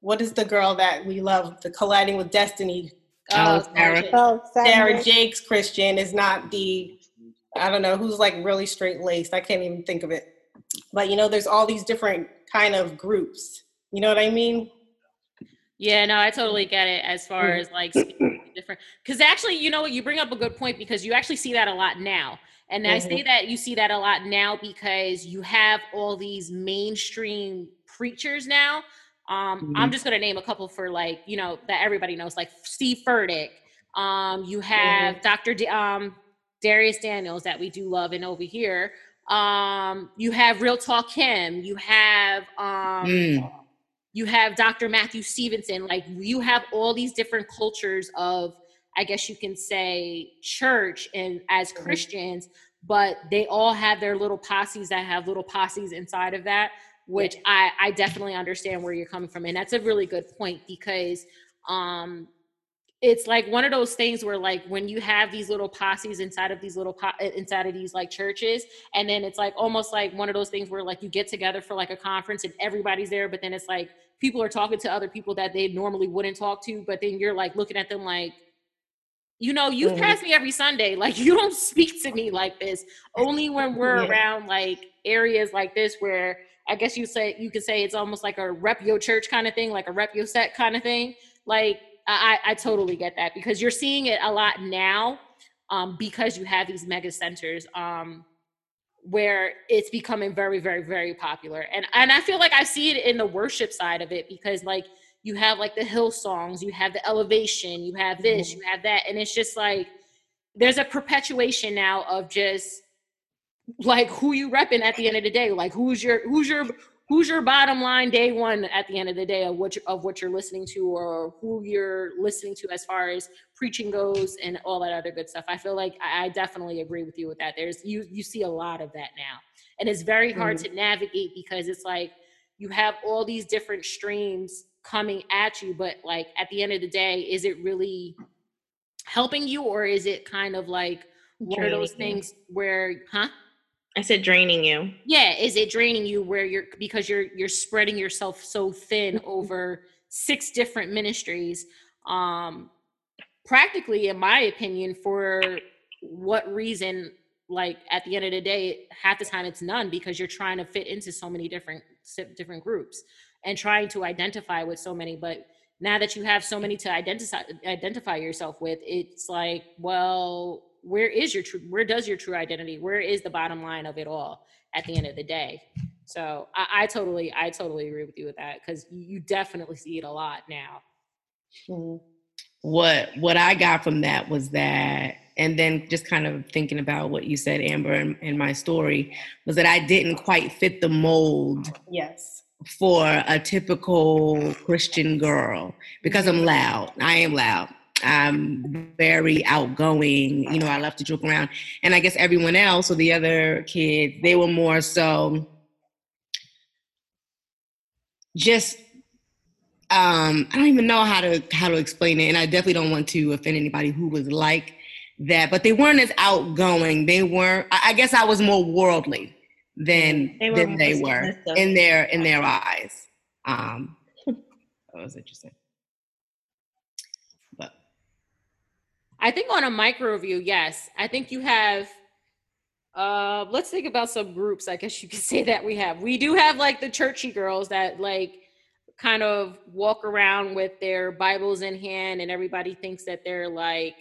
what is the girl that we love, the colliding with destiny Oh, Oh, Sarah. Oh, Sarah Jakes Christian is not the, I don't know, who's like really straight laced. I can't even think of it. But you know, there's all these different kind of groups. You know what I mean? Yeah, no, I totally get it as far Mhm. as like different because actually, you know what, you bring up a good point because you actually see that a lot now. And I say that you see that a lot now because you have all these mainstream preachers now. Um, I'm just gonna name a couple for like, you know, that everybody knows, like Steve Furtick. Um, you have Dr. D- um, Dharius Daniels that we do love and over here. Um, you have Real Talk Kim. You have um, Mm. You have Dr. Matthew Stevenson. Like you have all these different cultures of, I guess you can say, church and as Mhm. Christians, but they all have their little posses that have little posses inside of that, which I, I definitely understand where you're coming from. And that's a really good point because um it's like one of those things where like when you have these little posses inside of these little po- inside of these like churches and then it's like almost like one of those things where like you get together for like a conference and everybody's there but then it's like people are talking to other people that they normally wouldn't talk to but then you're like looking at them like you know you Mhm. pass me every sunday like you don't speak to me like this only when we're Yeah. around like areas like this where i guess you say you could say it's almost like a rep your church kind of thing like a rep your set kind of thing like I, I totally get that because you're seeing it a lot now um, because you have these mega centers um, where it's becoming very, very, very popular. And and I feel like I see it in the worship side of it because like you have like the Hillsongs, you have the elevation, you have this, you have that, and it's just like there's a perpetuation now of just like who you repping at the end of the day. Like who's your who's your who's your bottom line day one at the end of the day of what you, of what you're listening to or who you're listening to as far as preaching goes and all that other good stuff. I feel like I, I definitely agree with you with that. There's you you see a lot of that now, and it's very hard mm-hmm. to navigate because it's like you have all these different streams coming at you, but like at the end of the day, is it really helping you or is it kind of like one of those things where, huh? I said draining you. yeah is it draining you where you're because you're you're spreading yourself so thin over six different ministries um practically in my opinion for what reason like at the end of the day half the time it's none because you're trying to fit into so many different different groups and trying to identify with so many but now that you have so many to identify identify yourself with it's like well where is your true where does your true identity where is the bottom line of it all at the end of the day so i, I totally i totally agree with you with that because you definitely see it a lot now Mhm. what what I got from that was that, and then just kind of thinking about what you said, Amber, and, and my story was that I didn't quite fit the mold Yes. for a typical Christian girl because I'm loud. I am loud. I'm very outgoing. You know, I love to joke around. And I guess everyone else or the other kids, they were more so just um I don't even know how to how to explain it. And I definitely don't want to offend anybody who was like that, but they weren't as outgoing. They weren't I I guess I was more worldly than They were than they were in their in their eyes. Um that was interesting. But I think on a micro view, yes. I think you have Uh, let's think about some groups. I guess you could say that we have. We do have like the churchy girls that like kind of walk around with their Bibles in hand, and everybody thinks that they're like,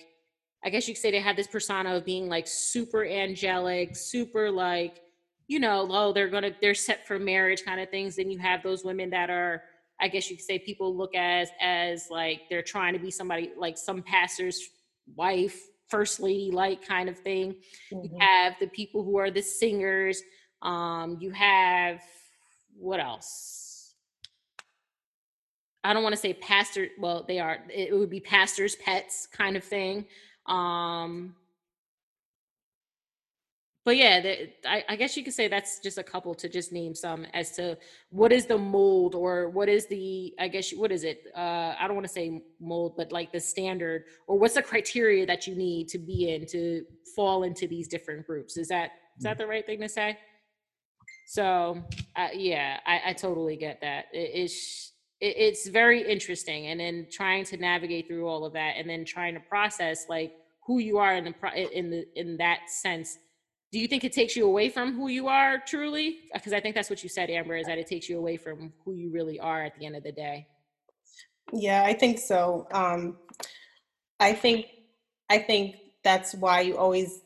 I guess you could say they have this persona of being like super angelic, super like, you know, oh, they're gonna they're set for marriage kind of things. Then you have those women that are, I guess you could say, people look as as like they're trying to be somebody like some pastor's wife first lady like kind of thing. Mhm. You have the people who are the singers. Um, you have what else? I don't want to say pastor. Well, they are. It would be pastors' pets kind of thing. Um, but yeah, the, I, I guess you could say that's just a couple to just name some as to what is the mold or what is the I guess what is it? Uh, I don't want to say mold, but like the standard or what's the criteria that you need to be in to fall into these different groups? Is that is that the right thing to say? So uh, yeah, I, I totally get that. It, it's it, it's very interesting, and then trying to navigate through all of that, and then trying to process like who you are in the pro- in the in that sense. Do you think it takes you away from who you are truly? Because I think that's what you said, Amber, is that it takes you away from who you really are at the end of the day. Yeah, I think so. Um, I think I think that's why you always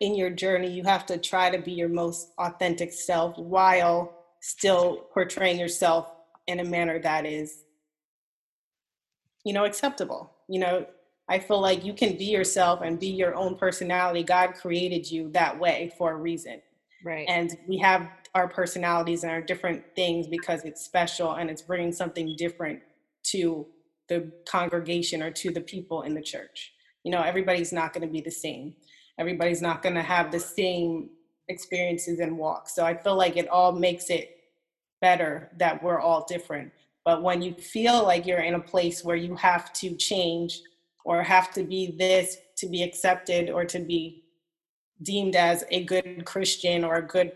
in your journey you have to try to be your most authentic self while still portraying yourself in a manner that is you know acceptable. You know, I feel like you can be yourself and be your own personality. God created you that way for a reason. Right. And we have our personalities and our different things because it's special and it's bringing something different to the congregation or to the people in the church. You know, everybody's not going to be the same. Everybody's not going to have the same experiences and walks. So I feel like it all makes it better that we're all different. But when you feel like you're in a place where you have to change or have to be this to be accepted or to be deemed as a good Christian or a good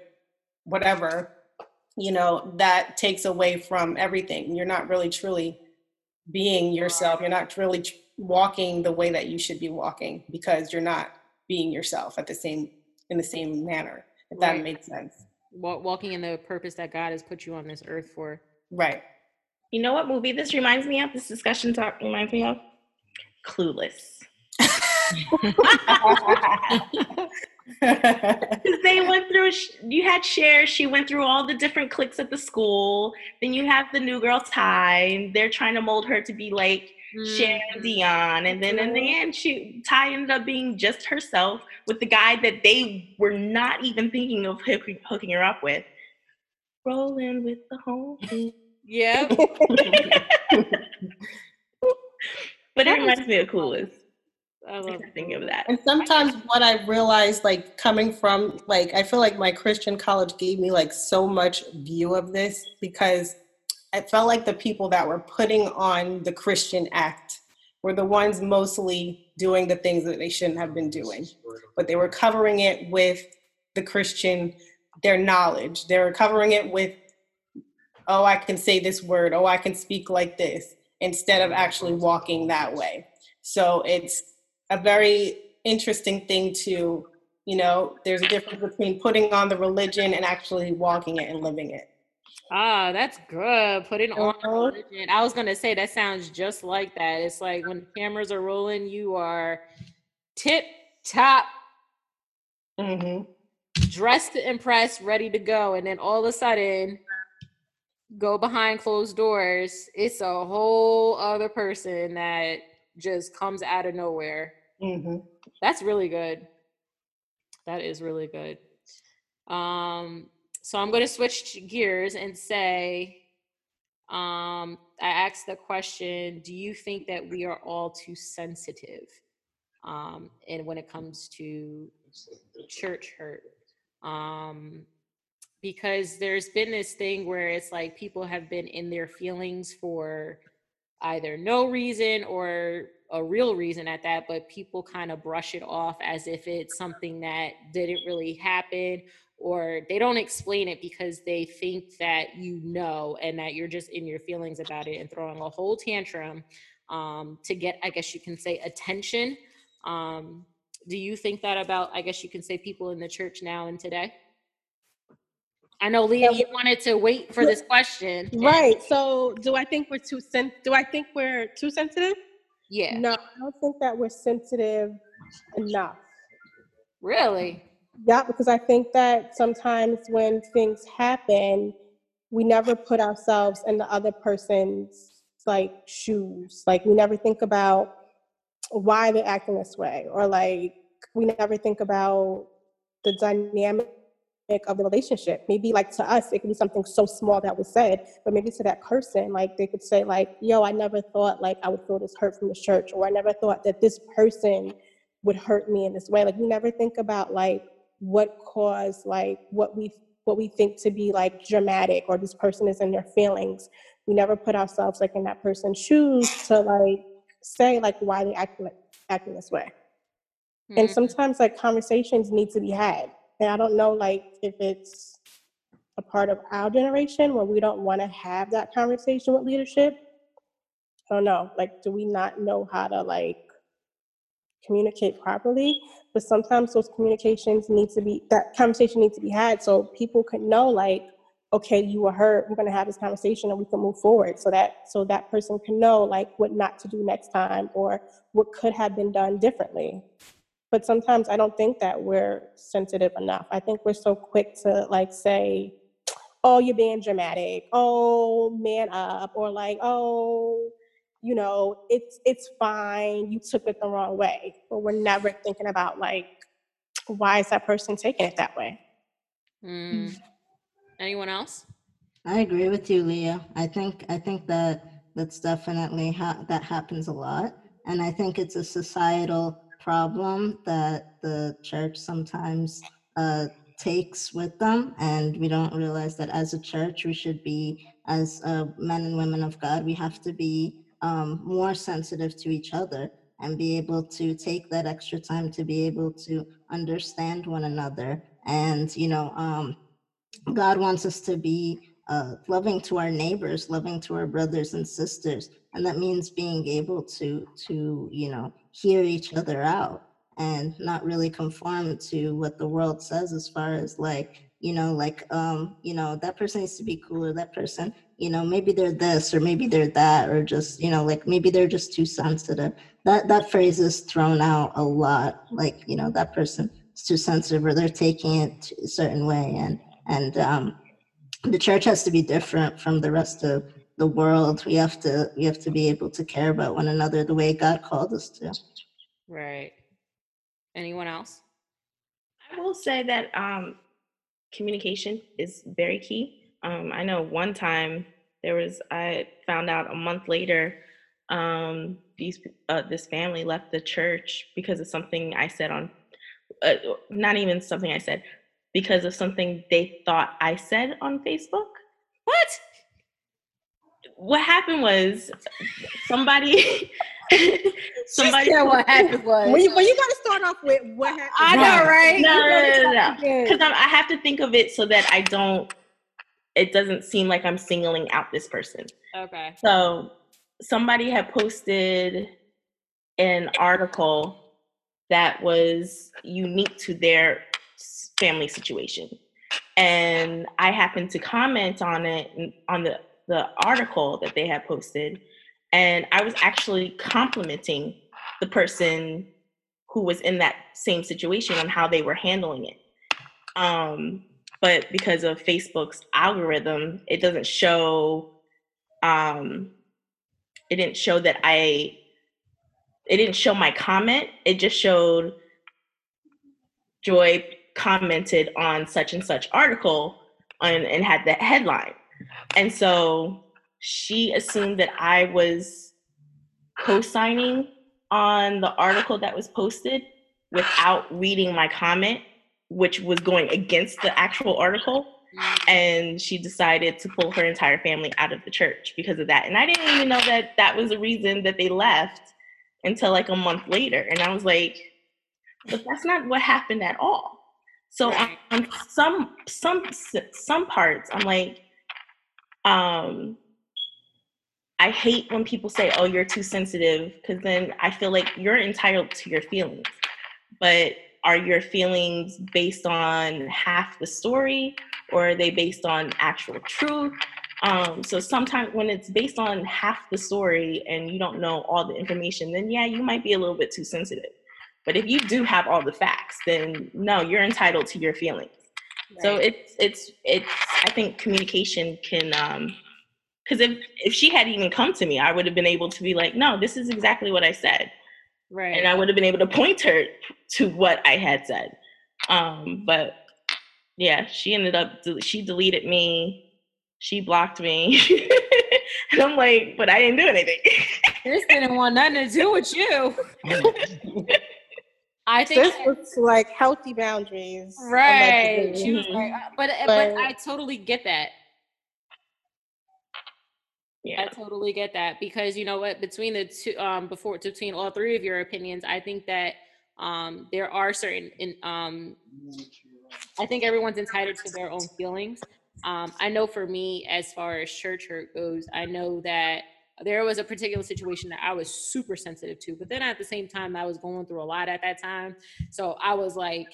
whatever, you know, that takes away from everything. You're not really truly being yourself. You're not really tr- walking the way that you should be walking because you're not being yourself at the same in the same manner. If that makes sense. Walking in the purpose that God has put you on this earth for. Right. You know what movie this reminds me of? This discussion talk reminds me of Clueless. They went through, you had Cher, she went through all the different cliques at the school. Then you have the new girl Tai, and they're trying to mold her to be like Cher and mm. Dion. And then in the mm-hmm. end, she Tai ended up being just herself with the guy that they were not even thinking of hooking, hooking her up with. Rolling with the home. Yeah. But it reminds me of Clueless. I I love thinking of that. And sometimes what I realized, like coming from, like, I feel like my Christian college gave me like so much view of this because I felt like the people that were putting on the Christian act were the ones mostly doing the things that they shouldn't have been doing. But they were covering it with the Christian, their knowledge. They were covering it with, oh, I can say this word, oh, I can speak like this, instead of actually walking that way. So it's a very interesting thing to, you know, there's a difference between putting on the religion and actually walking it and living it. Ah, that's good. Put it on Uh-huh. religion. I was gonna say that sounds just like that. It's like when cameras are rolling, you are tip top, hmm dressed to impress, ready to go, and then all of a sudden, go behind closed doors. It's a whole other person that just comes out of nowhere. hmm That's really good. That is really good. Um, so I'm going to switch gears and say, um, I asked the question: Do you think that we are all too sensitive, um, and when it comes to church hurt? Um, because there's been this thing where it's like people have been in their feelings for either no reason or a real reason at that, but people kind of brush it off as if it's something that didn't really happen, or they don't explain it because they think that you know and that you're just in your feelings about it and throwing a whole tantrum um, to get, I guess you can say, attention. Um, do you think that about i guess you can say people in the church now and today i know leah you wanted to wait for this question Right. So, do I think we're too sen- Do I think we're too sensitive? yeah No, I don't think that we're sensitive enough. really Yeah, because I think that sometimes when things happen, we never put ourselves in the other person's like shoes. Like we never think about why they're acting this way, or like we never think about the dynamic of the relationship. Maybe like to us, it could be something so small that was said, but maybe to that person, like they could say like, "Yo, I never thought like I would feel this hurt from the church," or "I never thought that this person would hurt me in this way." Like we never think about like what caused like what we what we think to be like dramatic or this person is in their feelings we never put ourselves like in that person's shoes to like say like why they acting like acting this way and Mhm. sometimes like conversations need to be had and i don't know like if it's a part of our generation where we don't want to have that conversation with leadership. I don't know like do we not know how to like communicate properly? But sometimes those communications need to be that conversation needs to be had so people can know like okay you were hurt. We're to have this conversation and we can move forward. So that so that person can know like what not to do next time or what could have been done differently but sometimes i don't think that we're sensitive enough. I think we're so quick to like say oh you're being dramatic. Oh man up or like oh you know it's it's fine. You took it the wrong way. But we're never thinking about like why is that person taking it that way? Mm. anyone else? I agree with you, Leah. I think I think that that's definitely ha- that happens a lot, and I think it's a societal problem that the church sometimes uh, takes with them, and we don't realize that as a church we should be, as uh, men and women of God, we have to be um, more sensitive to each other and be able to take that extra time to be able to understand one another, and you know. Um, God wants us to be uh, loving to our neighbors, loving to our brothers and sisters, and that means being able to to you know hear each other out and not really conform to what the world says as far as like you know like um you know that person needs to be cooler that person you know maybe they're this or maybe they're that or just you know like maybe they're just too sensitive. That that phrase is thrown out a lot like you know that person is too sensitive or they're taking it a certain way and and um, the church has to be different from the rest of the world. We have to we have to be able to care about one another the way God called us to. right anyone else I will say that um, communication is very key. Um, I know one time there was I found out a month later um, these uh, this family left the church because of something I said on uh, not even something I said because of something they thought I said on Facebook. what What happened was somebody somebody said what happened was when you, when you got to start off with what happened i know right no, no, no, no. Again. because I have to think of it so that I don't. It doesn't seem like I'm singling out this person. okay So somebody had posted an article that was unique to their family situation, and I happened to comment on it on the the article that they had posted, and I was actually complimenting the person who was in that same situation on how they were handling it. Um, but because of Facebook's algorithm, it doesn't show. Um, it didn't show that I. It didn't show my comment. It just showed Joy commented on such and such article on, and had that headline. And so she assumed that I was co signing on the article that was posted without reading my comment, which was going against the actual article. And she decided to pull her entire family out of the church because of that. And I didn't even know that that was the reason that they left until like a month later. And I was like, but that's not what happened at all. So on, on some some some parts, I'm like, um, I hate when people say, "Oh, you're too sensitive," because then I feel like you're entitled to your feelings. but are your feelings based on half the story or are they based on actual truth? Um, so sometimes when it's based on half the story and you don't know all the information, then yeah, you might be a little bit too sensitive. But if you do have all the facts, then no, you're entitled to your feelings. So it's it's it's I think communication can um because if if she had even come to me, I would have been able to be like, no, this is exactly what I said right. and I would have been able to point her to what I had said. Um, but yeah, she ended up she deleted me, she blocked me, and I'm like, but I didn't do anything. this didn't want nothing to do with you. I think This that- looks like healthy boundaries. right. allegedly. She was like, uh, but but But- I totally get that. yeah, I totally get that because you know what between the two um before between all three of your opinions I think that um there are certain in um I think everyone's entitled to their own feelings. Um I know for me as far as church hurt goes, I know that there was a particular situation that I was super sensitive to, but then at the same time I was going through a lot at that time. So I was like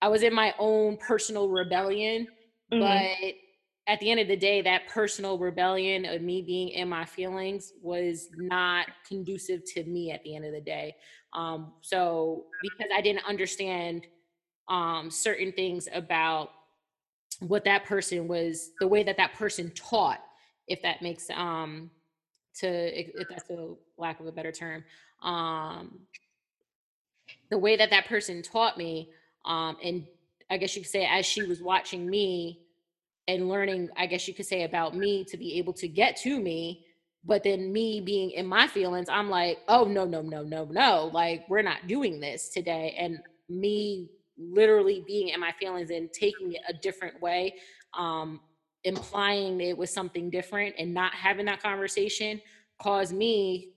I was in my own personal rebellion Mhm. but at the end of the day that personal rebellion of me being in my feelings was not conducive to me at the end of the day um, so because i didn't understand um, certain things about what that person was the way that that person taught if that makes um to if that's a lack of a better term um the way that that person taught me um and i guess you could say as she was watching me and learning i guess you could say about me to be able to get to me but then me being in my feelings i'm like oh no no no no no like we're not doing this today and me literally being in my feelings and taking it a different way um implying it was something different and not having that conversation caused me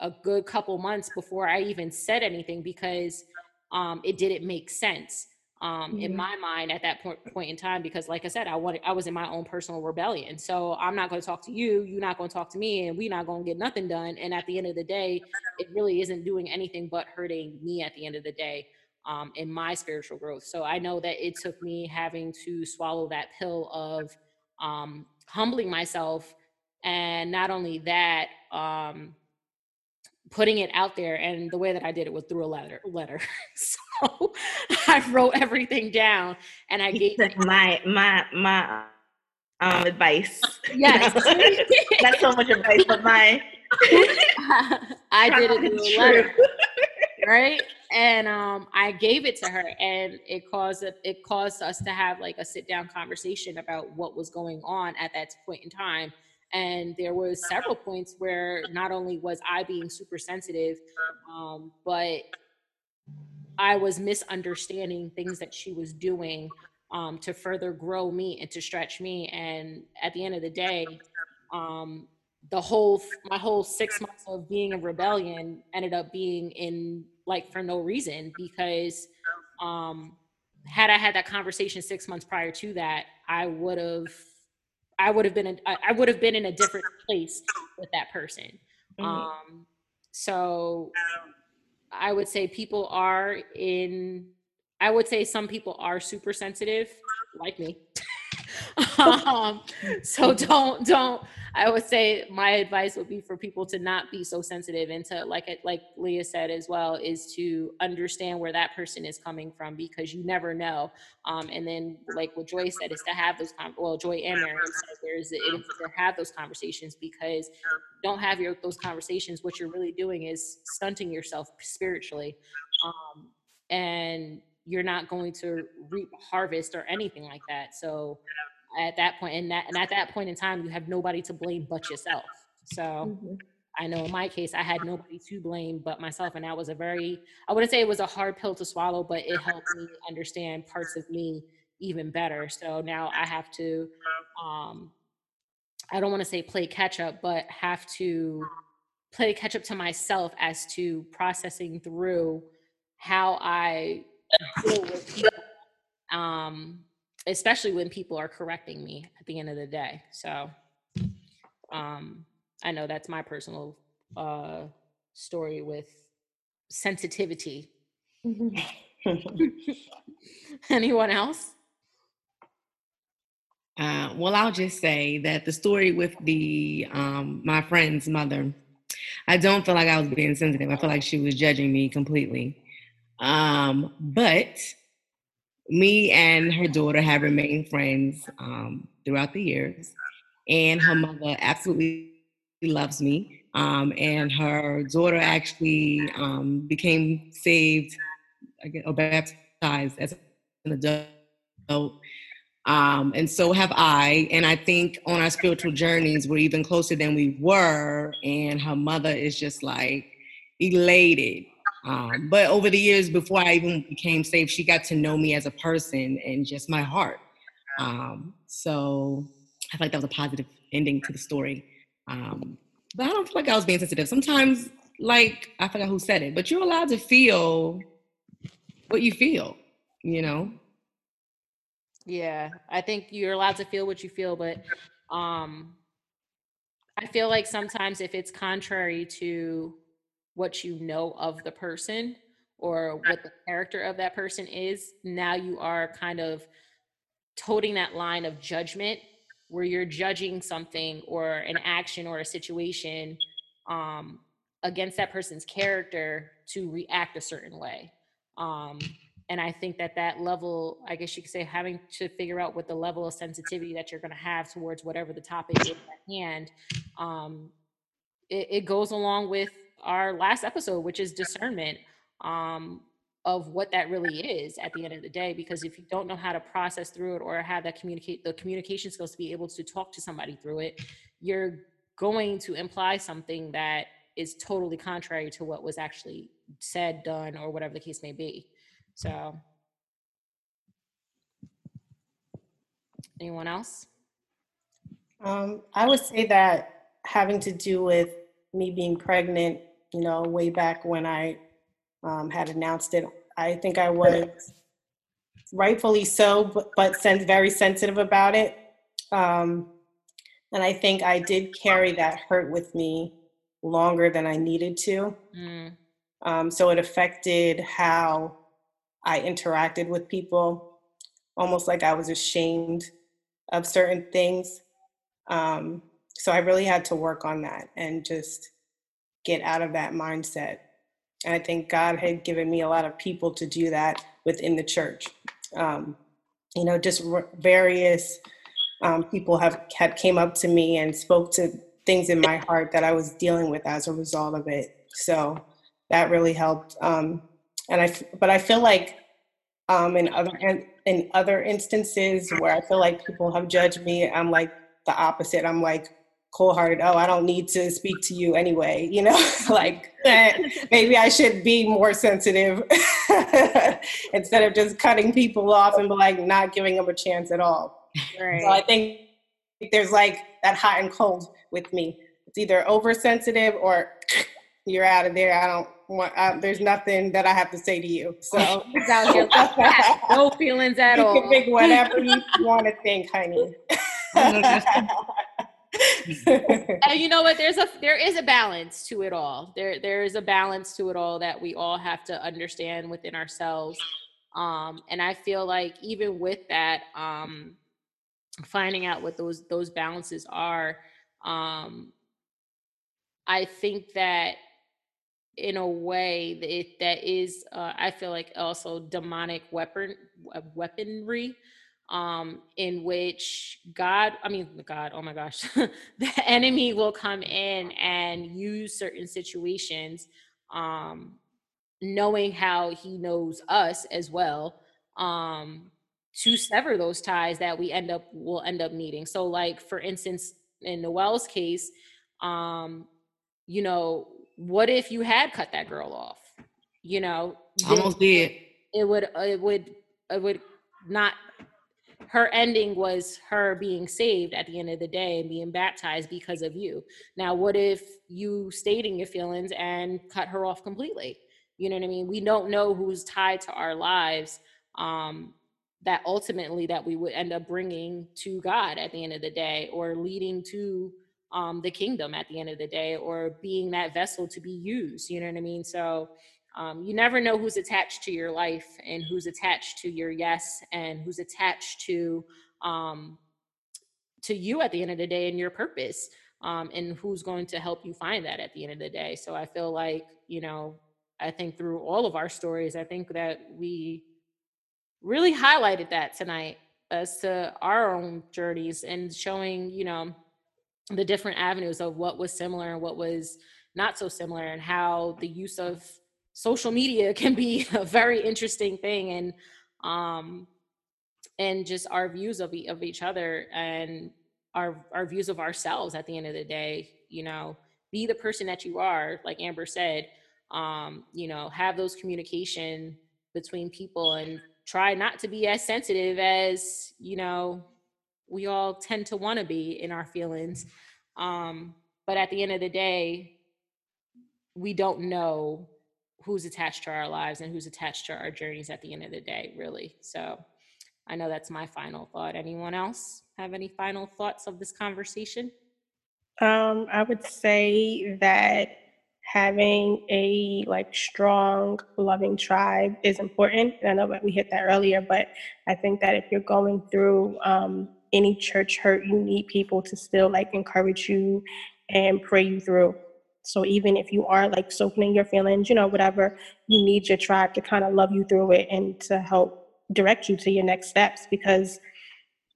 a good couple months before i even said anything because um it didn't make sense um in Mhm. my mind at that point point in time because like i said i wanted i was in my own personal rebellion so i'm not going to talk to you you're not going to talk to me and we're not going to get nothing done and at the end of the day it really isn't doing anything but hurting me at the end of the day um, in my spiritual growth. So I know that it took me having to swallow that pill of um, humbling myself, and not only that, um, putting it out there. And the way that I did it was through a letter. Letter. so I wrote everything down, and I gave my my my um advice. yes. Not so much advice, but my I did it through a letter. Right and um i gave it to her and it caused it caused us to have like a sit down conversation about what was going on at that point in time. And there was several points where not only was i being super sensitive um but i was misunderstanding things that she was doing um to further grow me and to stretch me. And at the end of the day um the whole my whole six months of being in rebellion ended up being in like for no reason because um had i had that conversation six months prior to that i would have i would have been in, I, would have been in a different place with that person. Mhm. um so i would say people are in i would say some people are super sensitive like me um, so don't don't i would say my advice would be for people to not be so sensitive and to like it like leah said as well is to understand where that person is coming from because you never know. Um, and then like what joy said is to have those con- well joy and Mary said there's it is to have those conversations because don't have your those conversations what you're really doing is stunting yourself spiritually. Um, and you're not going to reap harvest or anything like that. So at that point and that and at that point in time you have nobody to blame but yourself. So Mhm. i know in my case i had nobody to blame but myself and that was a very i wouldn't say it was a hard pill to swallow but it helped me understand parts of me even better. So now i have to um i don't want to say play catch up but have to play catch up to myself as to processing through how i deal with people um especially when people are correcting me at the end of the day so um i know that's my personal uh story with sensitivity Anyone else? Uh, well, I'll just say that the story with the um, my friend's mother, I don't feel like I was being sensitive. I feel like she was judging me completely. Um, but me and her daughter have remained friends um, throughout the years, and her mother absolutely loves me. Um, and her daughter actually um, became saved or baptized as an adult um, and so have I. And I think on our spiritual journeys, we're even closer than we were. And her mother is just like elated. Um, but over the years, before I even became safe, she got to know me as a person and just my heart. Um, so I feel like that was a positive ending to the story. Um, but I don't feel like I was being sensitive. Sometimes, like, I forgot who said it, but you're allowed to feel what you feel, you know? Yeah, I think you're allowed to feel what you feel, but um I feel like sometimes if it's contrary to what you know of the person or what the character of that person is, now you are kind of toting that line of judgment where you're judging something or an action or a situation um, against that person's character to react a certain way. Um, and i think that that level i guess you could say having to figure out what the level of sensitivity that you're going to have towards whatever the topic is at hand um, it, it, goes along with our last episode which is discernment um, of what that really is at the end of the day because if you don't know how to process through it or have that communicate the communication skills to be able to talk to somebody through it you're going to imply something that is totally contrary to what was actually said done or whatever the case may be so, anyone else? Um, I would say that having to do with me being pregnant, you know, way back when I um, had announced it, I think I was rightfully so, but, but sen- very sensitive about it. Um, and I think I did carry that hurt with me longer than I needed to. Mm. Um, so it affected how I interacted with people, almost like I was ashamed of certain things. Um, so I really had to work on that and just get out of that mindset. And I think God had given me a lot of people to do that within the church. Um, you know, just various um, people have had came up to me and spoke to things in my heart that I was dealing with as a result of it. So that really helped. Um, and I but I feel like um, in other in other instances where I feel like people have judged me, I'm like the opposite. I'm like cold hearted. Oh, I don't need to speak to you anyway. You know, like maybe I should be more sensitive instead of just cutting people off and like not giving them a chance at all. Right. So I think there's like that hot and cold with me. It's either oversensitive or you're out of there. I don't want, I, there's nothing that I have to say to you. So no feelings at you all. You can think whatever you want to think, honey. and you know what? There's a there is a balance to it all. There there is a balance to it all that we all have to understand within ourselves. Um, and I feel like even with that, um, finding out what those those balances are, um, I think that in a way that, that is uh, i feel like also demonic weapon weaponry um in which god i mean god oh my gosh the enemy will come in and use certain situations um knowing how he knows us as well um to sever those ties that we end up will end up needing so like for instance in noel's case um you know what if you had cut that girl off? You know, almost did. It would, it would, it would not. Her ending was her being saved at the end of the day and being baptized because of you. Now, what if you stayed in your feelings and cut her off completely? You know what I mean? We don't know who's tied to our lives. Um, that ultimately that we would end up bringing to God at the end of the day or leading to um, the kingdom at the end of the day or being that vessel to be used you know what i mean so um, you never know who's attached to your life and who's attached to your yes and who's attached to um, to you at the end of the day and your purpose um, and who's going to help you find that at the end of the day. So i feel like you know i think through all of our stories i think that we really highlighted that tonight as to our own journeys and showing you know the different avenues of what was similar and what was not so similar and how the use of social media can be a very interesting thing and um and just our views of, of each other and our our views of ourselves at the end of the day you know be the person that you are like amber said um you know have those communication between people and try not to be as sensitive as you know we all tend to want to be in our feelings um but at the end of the day we don't know who's attached to our lives and who's attached to our journeys at the end of the day really so i know that's my final thought anyone else have any final thoughts of this conversation Um, I would say that having a like strong, loving tribe is important. And I know that we hit that earlier, but I think that if you're going through um, any church hurt, you need people to still like encourage you and pray you through. So even if you are like soaking in your feelings, you know, whatever, you need your tribe to kind of love you through it and to help direct you to your next steps. Because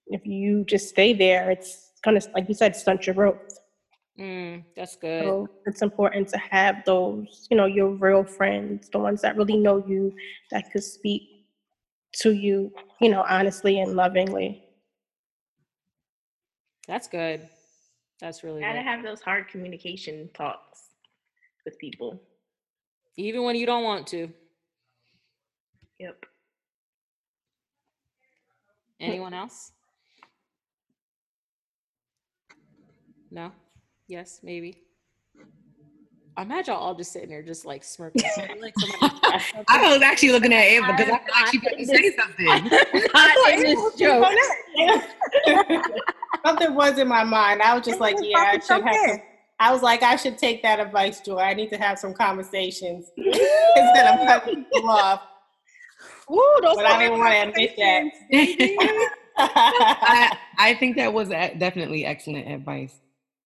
if you just stay there, it's kind of like you said, stunt your growth. mm, that's good So it's important to have those, you know, your real friends, the ones that really know you, that could speak to you, you know, honestly and lovingly. that's good that's really Gotta good have those hard communication talks with people. even when you don't want to Yep. anyone else no yes maybe I imagine y'all all just sitting there just like smirking. like somebody crashed something. I was actually looking at Ava because I I'm feel like she not got to in say this- something. not in this joke. Something was in my mind. I was just like, yeah, I should have. Some, I was like, I should take that advice, Joy. I need to have some conversations instead of cutting people off. Ooh, those But I didn't want to admit that. I, I think that was definitely excellent advice.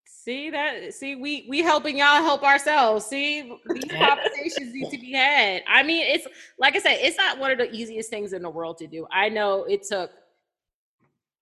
See that? See, we we helping y'all help ourselves. See, these conversations need to be had. I mean, it's like I said, it's not one of the easiest things in the world to do. I know it took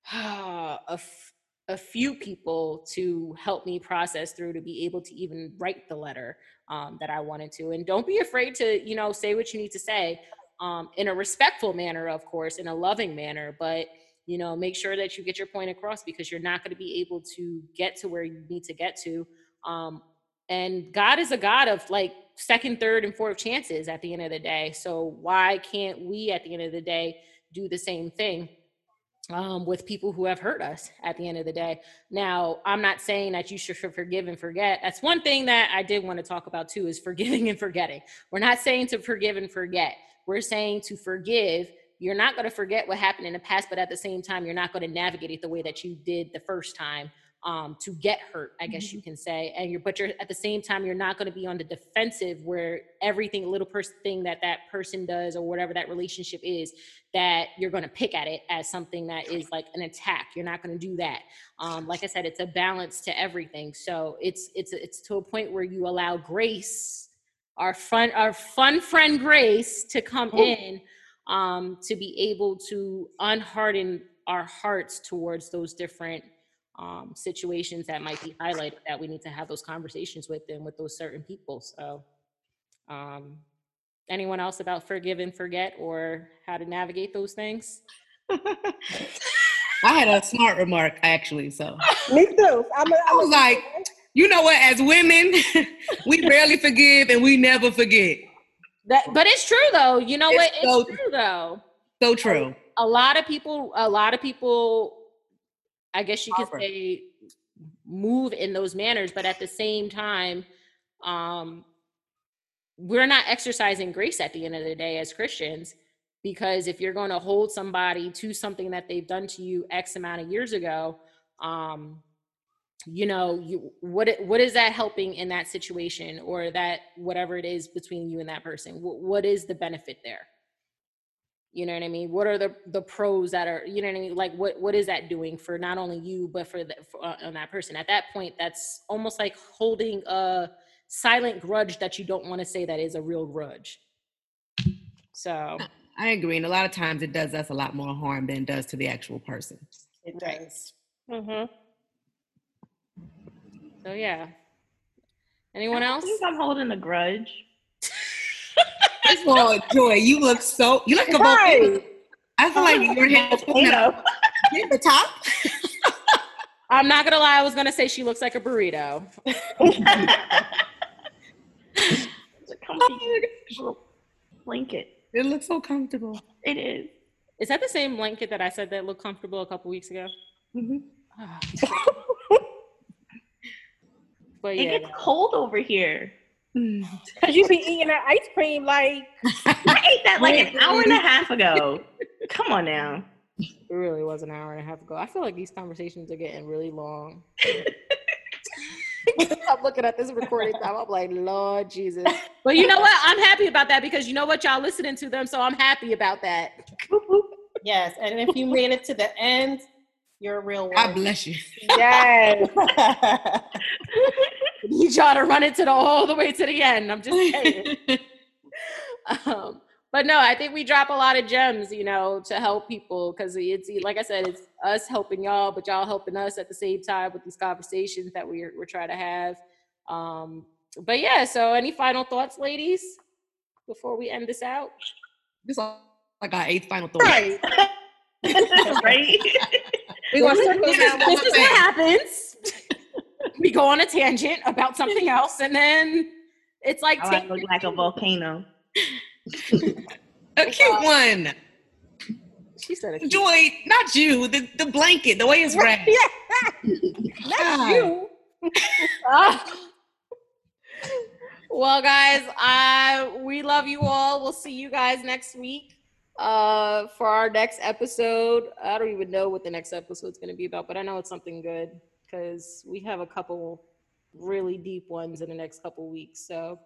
a, f- a few people to help me process through to be able to even write the letter um, that I wanted to. And don't be afraid to, you know, say what you need to say um, in a respectful manner, of course, in a loving manner, but you know make sure that you get your point across because you're not going to be able to get to where you need to get to um, and god is a god of like second third and fourth chances at the end of the day so why can't we at the end of the day do the same thing um, with people who have hurt us at the end of the day. Now i'm not saying that you should forgive and forget. That's one thing that i did want to talk about too is forgiving and forgetting. We're not saying to forgive and forget. We're saying to forgive. You're not going to forget what happened in the past, but at the same time, you're not going to navigate it the way that you did the first time um, to get hurt, I guess you can say. And you're, but you're at the same time, you're not going to be on the defensive where everything, little person thing that that person does or whatever that relationship is, that you're going to pick at it as something that is like an attack. You're not going to do that. Um, like I said, it's a balance to everything. So it's it's it's to a point where you allow grace, our fun our fun friend Grace, to come in um, to be able to unharden our hearts towards those different um, situations that might be highlighted that we need to have those conversations with and with those certain people. So, um, anyone else about forgive and forget or how to navigate those things? I had a smart remark actually, so Me too. I'm a, I I'm was like, you know what? As women, we rarely forgive and we never forget. That, but it's true though. You know It's what? It's so- true though. So true. a lot of people a lot of people i guess you could say move in those manners but at the same time um we're not exercising grace at the end of the day as christians because if you're going to hold somebody to something that they've done to you x amount of years ago um you know, you what what is that helping in that situation or that whatever it is between you and that person? What, what is the benefit there? You know what I mean? What are the the pros that are you know what I mean? Like what what is that doing for not only you but for the for, uh, on that person? At that point, that's almost like holding a silent grudge that you don't want to say that is a real grudge. So I agree. And a lot of times it does us a lot more harm than it does to the actual person. It does. Mm-hmm. so yeah. Anyone I else? think I'm holding a grudge. First of all, Joy, you look so you look a volcano. I feel like your hair is coming out at the top. I'm not gonna lie. I was gonna say she looks like a burrito. It's a comfy little blanket. It looks so comfortable. It is. Is that the same blanket that I said that looked comfortable a couple weeks ago? Mhm. Ah. but It yeah, gets cold over here. Mm. Cause you be eating that ice cream like I ate that like an hour and a half ago. Come on now. it really was an hour and a half ago. I feel like these conversations are getting really long. I'm looking at this recording time. I'm like, Lord Jesus. But you know what? I'm happy about that because you know what? Y'all listening to them, so I'm happy about that. Yes, and if you made it to the end, you're a real one. God bless you. yes. Need y'all to run it to the all the way to the end. I'm just saying. um, but no, I think we drop a lot of gems, you know, to help people because it's like I said, it's us helping y'all, but y'all helping us at the same time with these conversations that we're we're trying to have. Um, but yeah, so any final thoughts, ladies, before we end this out? This is like our eighth final thought. Right. right? We This is, this is what happens. We go on a tangent about something else, and then it's like Oh, I look like a volcano. A cute one. she said, a Joy, not you. The the blanket, the way it's wrapped. Not God. you. Well, guys, I we love you all. We'll see you guys next week uh for our next episode. I don't even know what the next episode's going to be about, but I know it's something good cuz we have a couple really deep ones in the next couple weeks. So,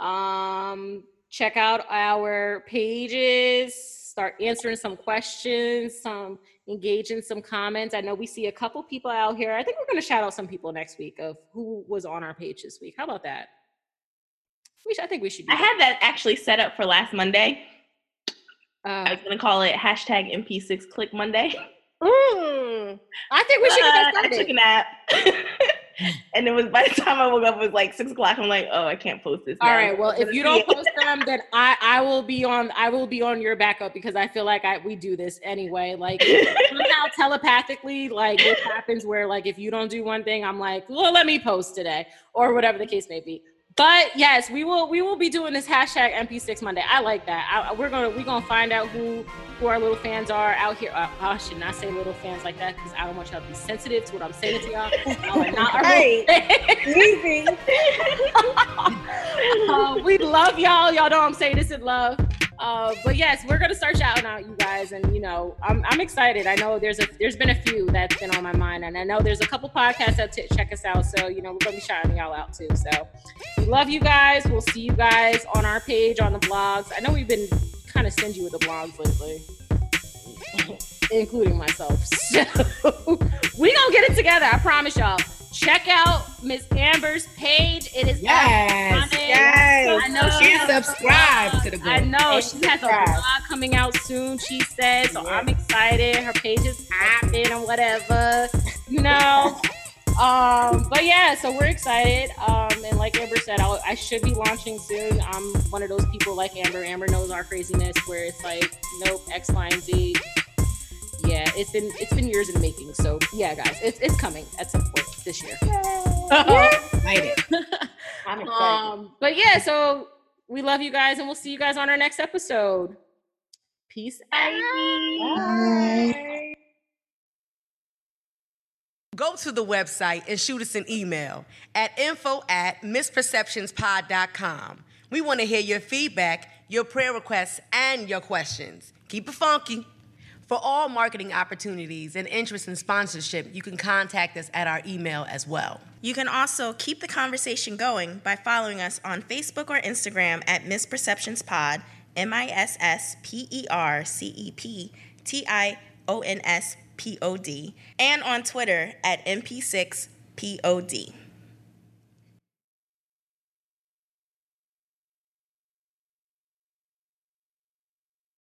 um check out our pages, start answering some questions, some engage in some comments. I know we see a couple people out here. I think we're going to shout out some people next week of who was on our page this week. How about that? We should, I think we should. Do I had that actually set up for last Monday. that. I was gonna call it hashtag MP6 Click Monday. Mm. I think we should that Uh, I took a nap. and it was by the time I woke up, it was like six o'clock. I'm like, oh, I can't post this. All now. right. Well, if you don't post them, then I I will be on I will be on your backup because I feel like I we do this anyway. Like somehow telepathically, like it happens where like if you don't do one thing, I'm like, well, let me post today or whatever the case may be. But yes, we will we will be doing this hashtag MP6 Monday. I like that. I, we're gonna we're gonna find out who who our little fans are out here. Uh, I should not say little fans like that because I don't want y'all to be sensitive to what I'm saying to y'all. Y'all not our Hey. Easy. uh, we love y'all. Y'all know I'm saying this in love. Uh, but yes, we're gonna start shouting out you guys, and you know, I'm I'm excited. I know there's a there's been a few that's been on my mind, and I know there's a couple podcasts that t- check us out. So you know, we're gonna be shouting y'all out too. So we love you guys. We'll see you guys on our page on the blogs. I know we've been kind of stingy with the blogs lately, including myself. So we gonna get it together. I promise y'all. Check out Miss Amber's page. It is Yes. up and running. Yes. I know she has to the group. I know And she has a vlog coming out soon. She said, so I'm excited. Her page is popping and whatever, you know. Um, but yeah, so we're excited. Um, and like Amber said, I'll, I should be launching soon. I'm one of those people like Amber. Amber knows our craziness, where it's like, nope, X, Y, and Z. Yeah, it's been it's been years in the making. So yeah, guys, it's it's coming at some point this year. Yay! Excited. I'm excited. Um, but yeah, so we love you guys, and we'll see you guys on our next episode. Peace out. Go to the website and shoot us an email at info at missperceptionspod.com. We want to hear your feedback, your prayer requests, and your questions. Keep it funky. For all marketing opportunities and interest in sponsorship, you can contact us at our email as well. You can also keep the conversation going by following us on Facebook or Instagram at Missperceptions Pod, M I S S P E R C E P T I O N S P O D, and on Twitter at MP6POD.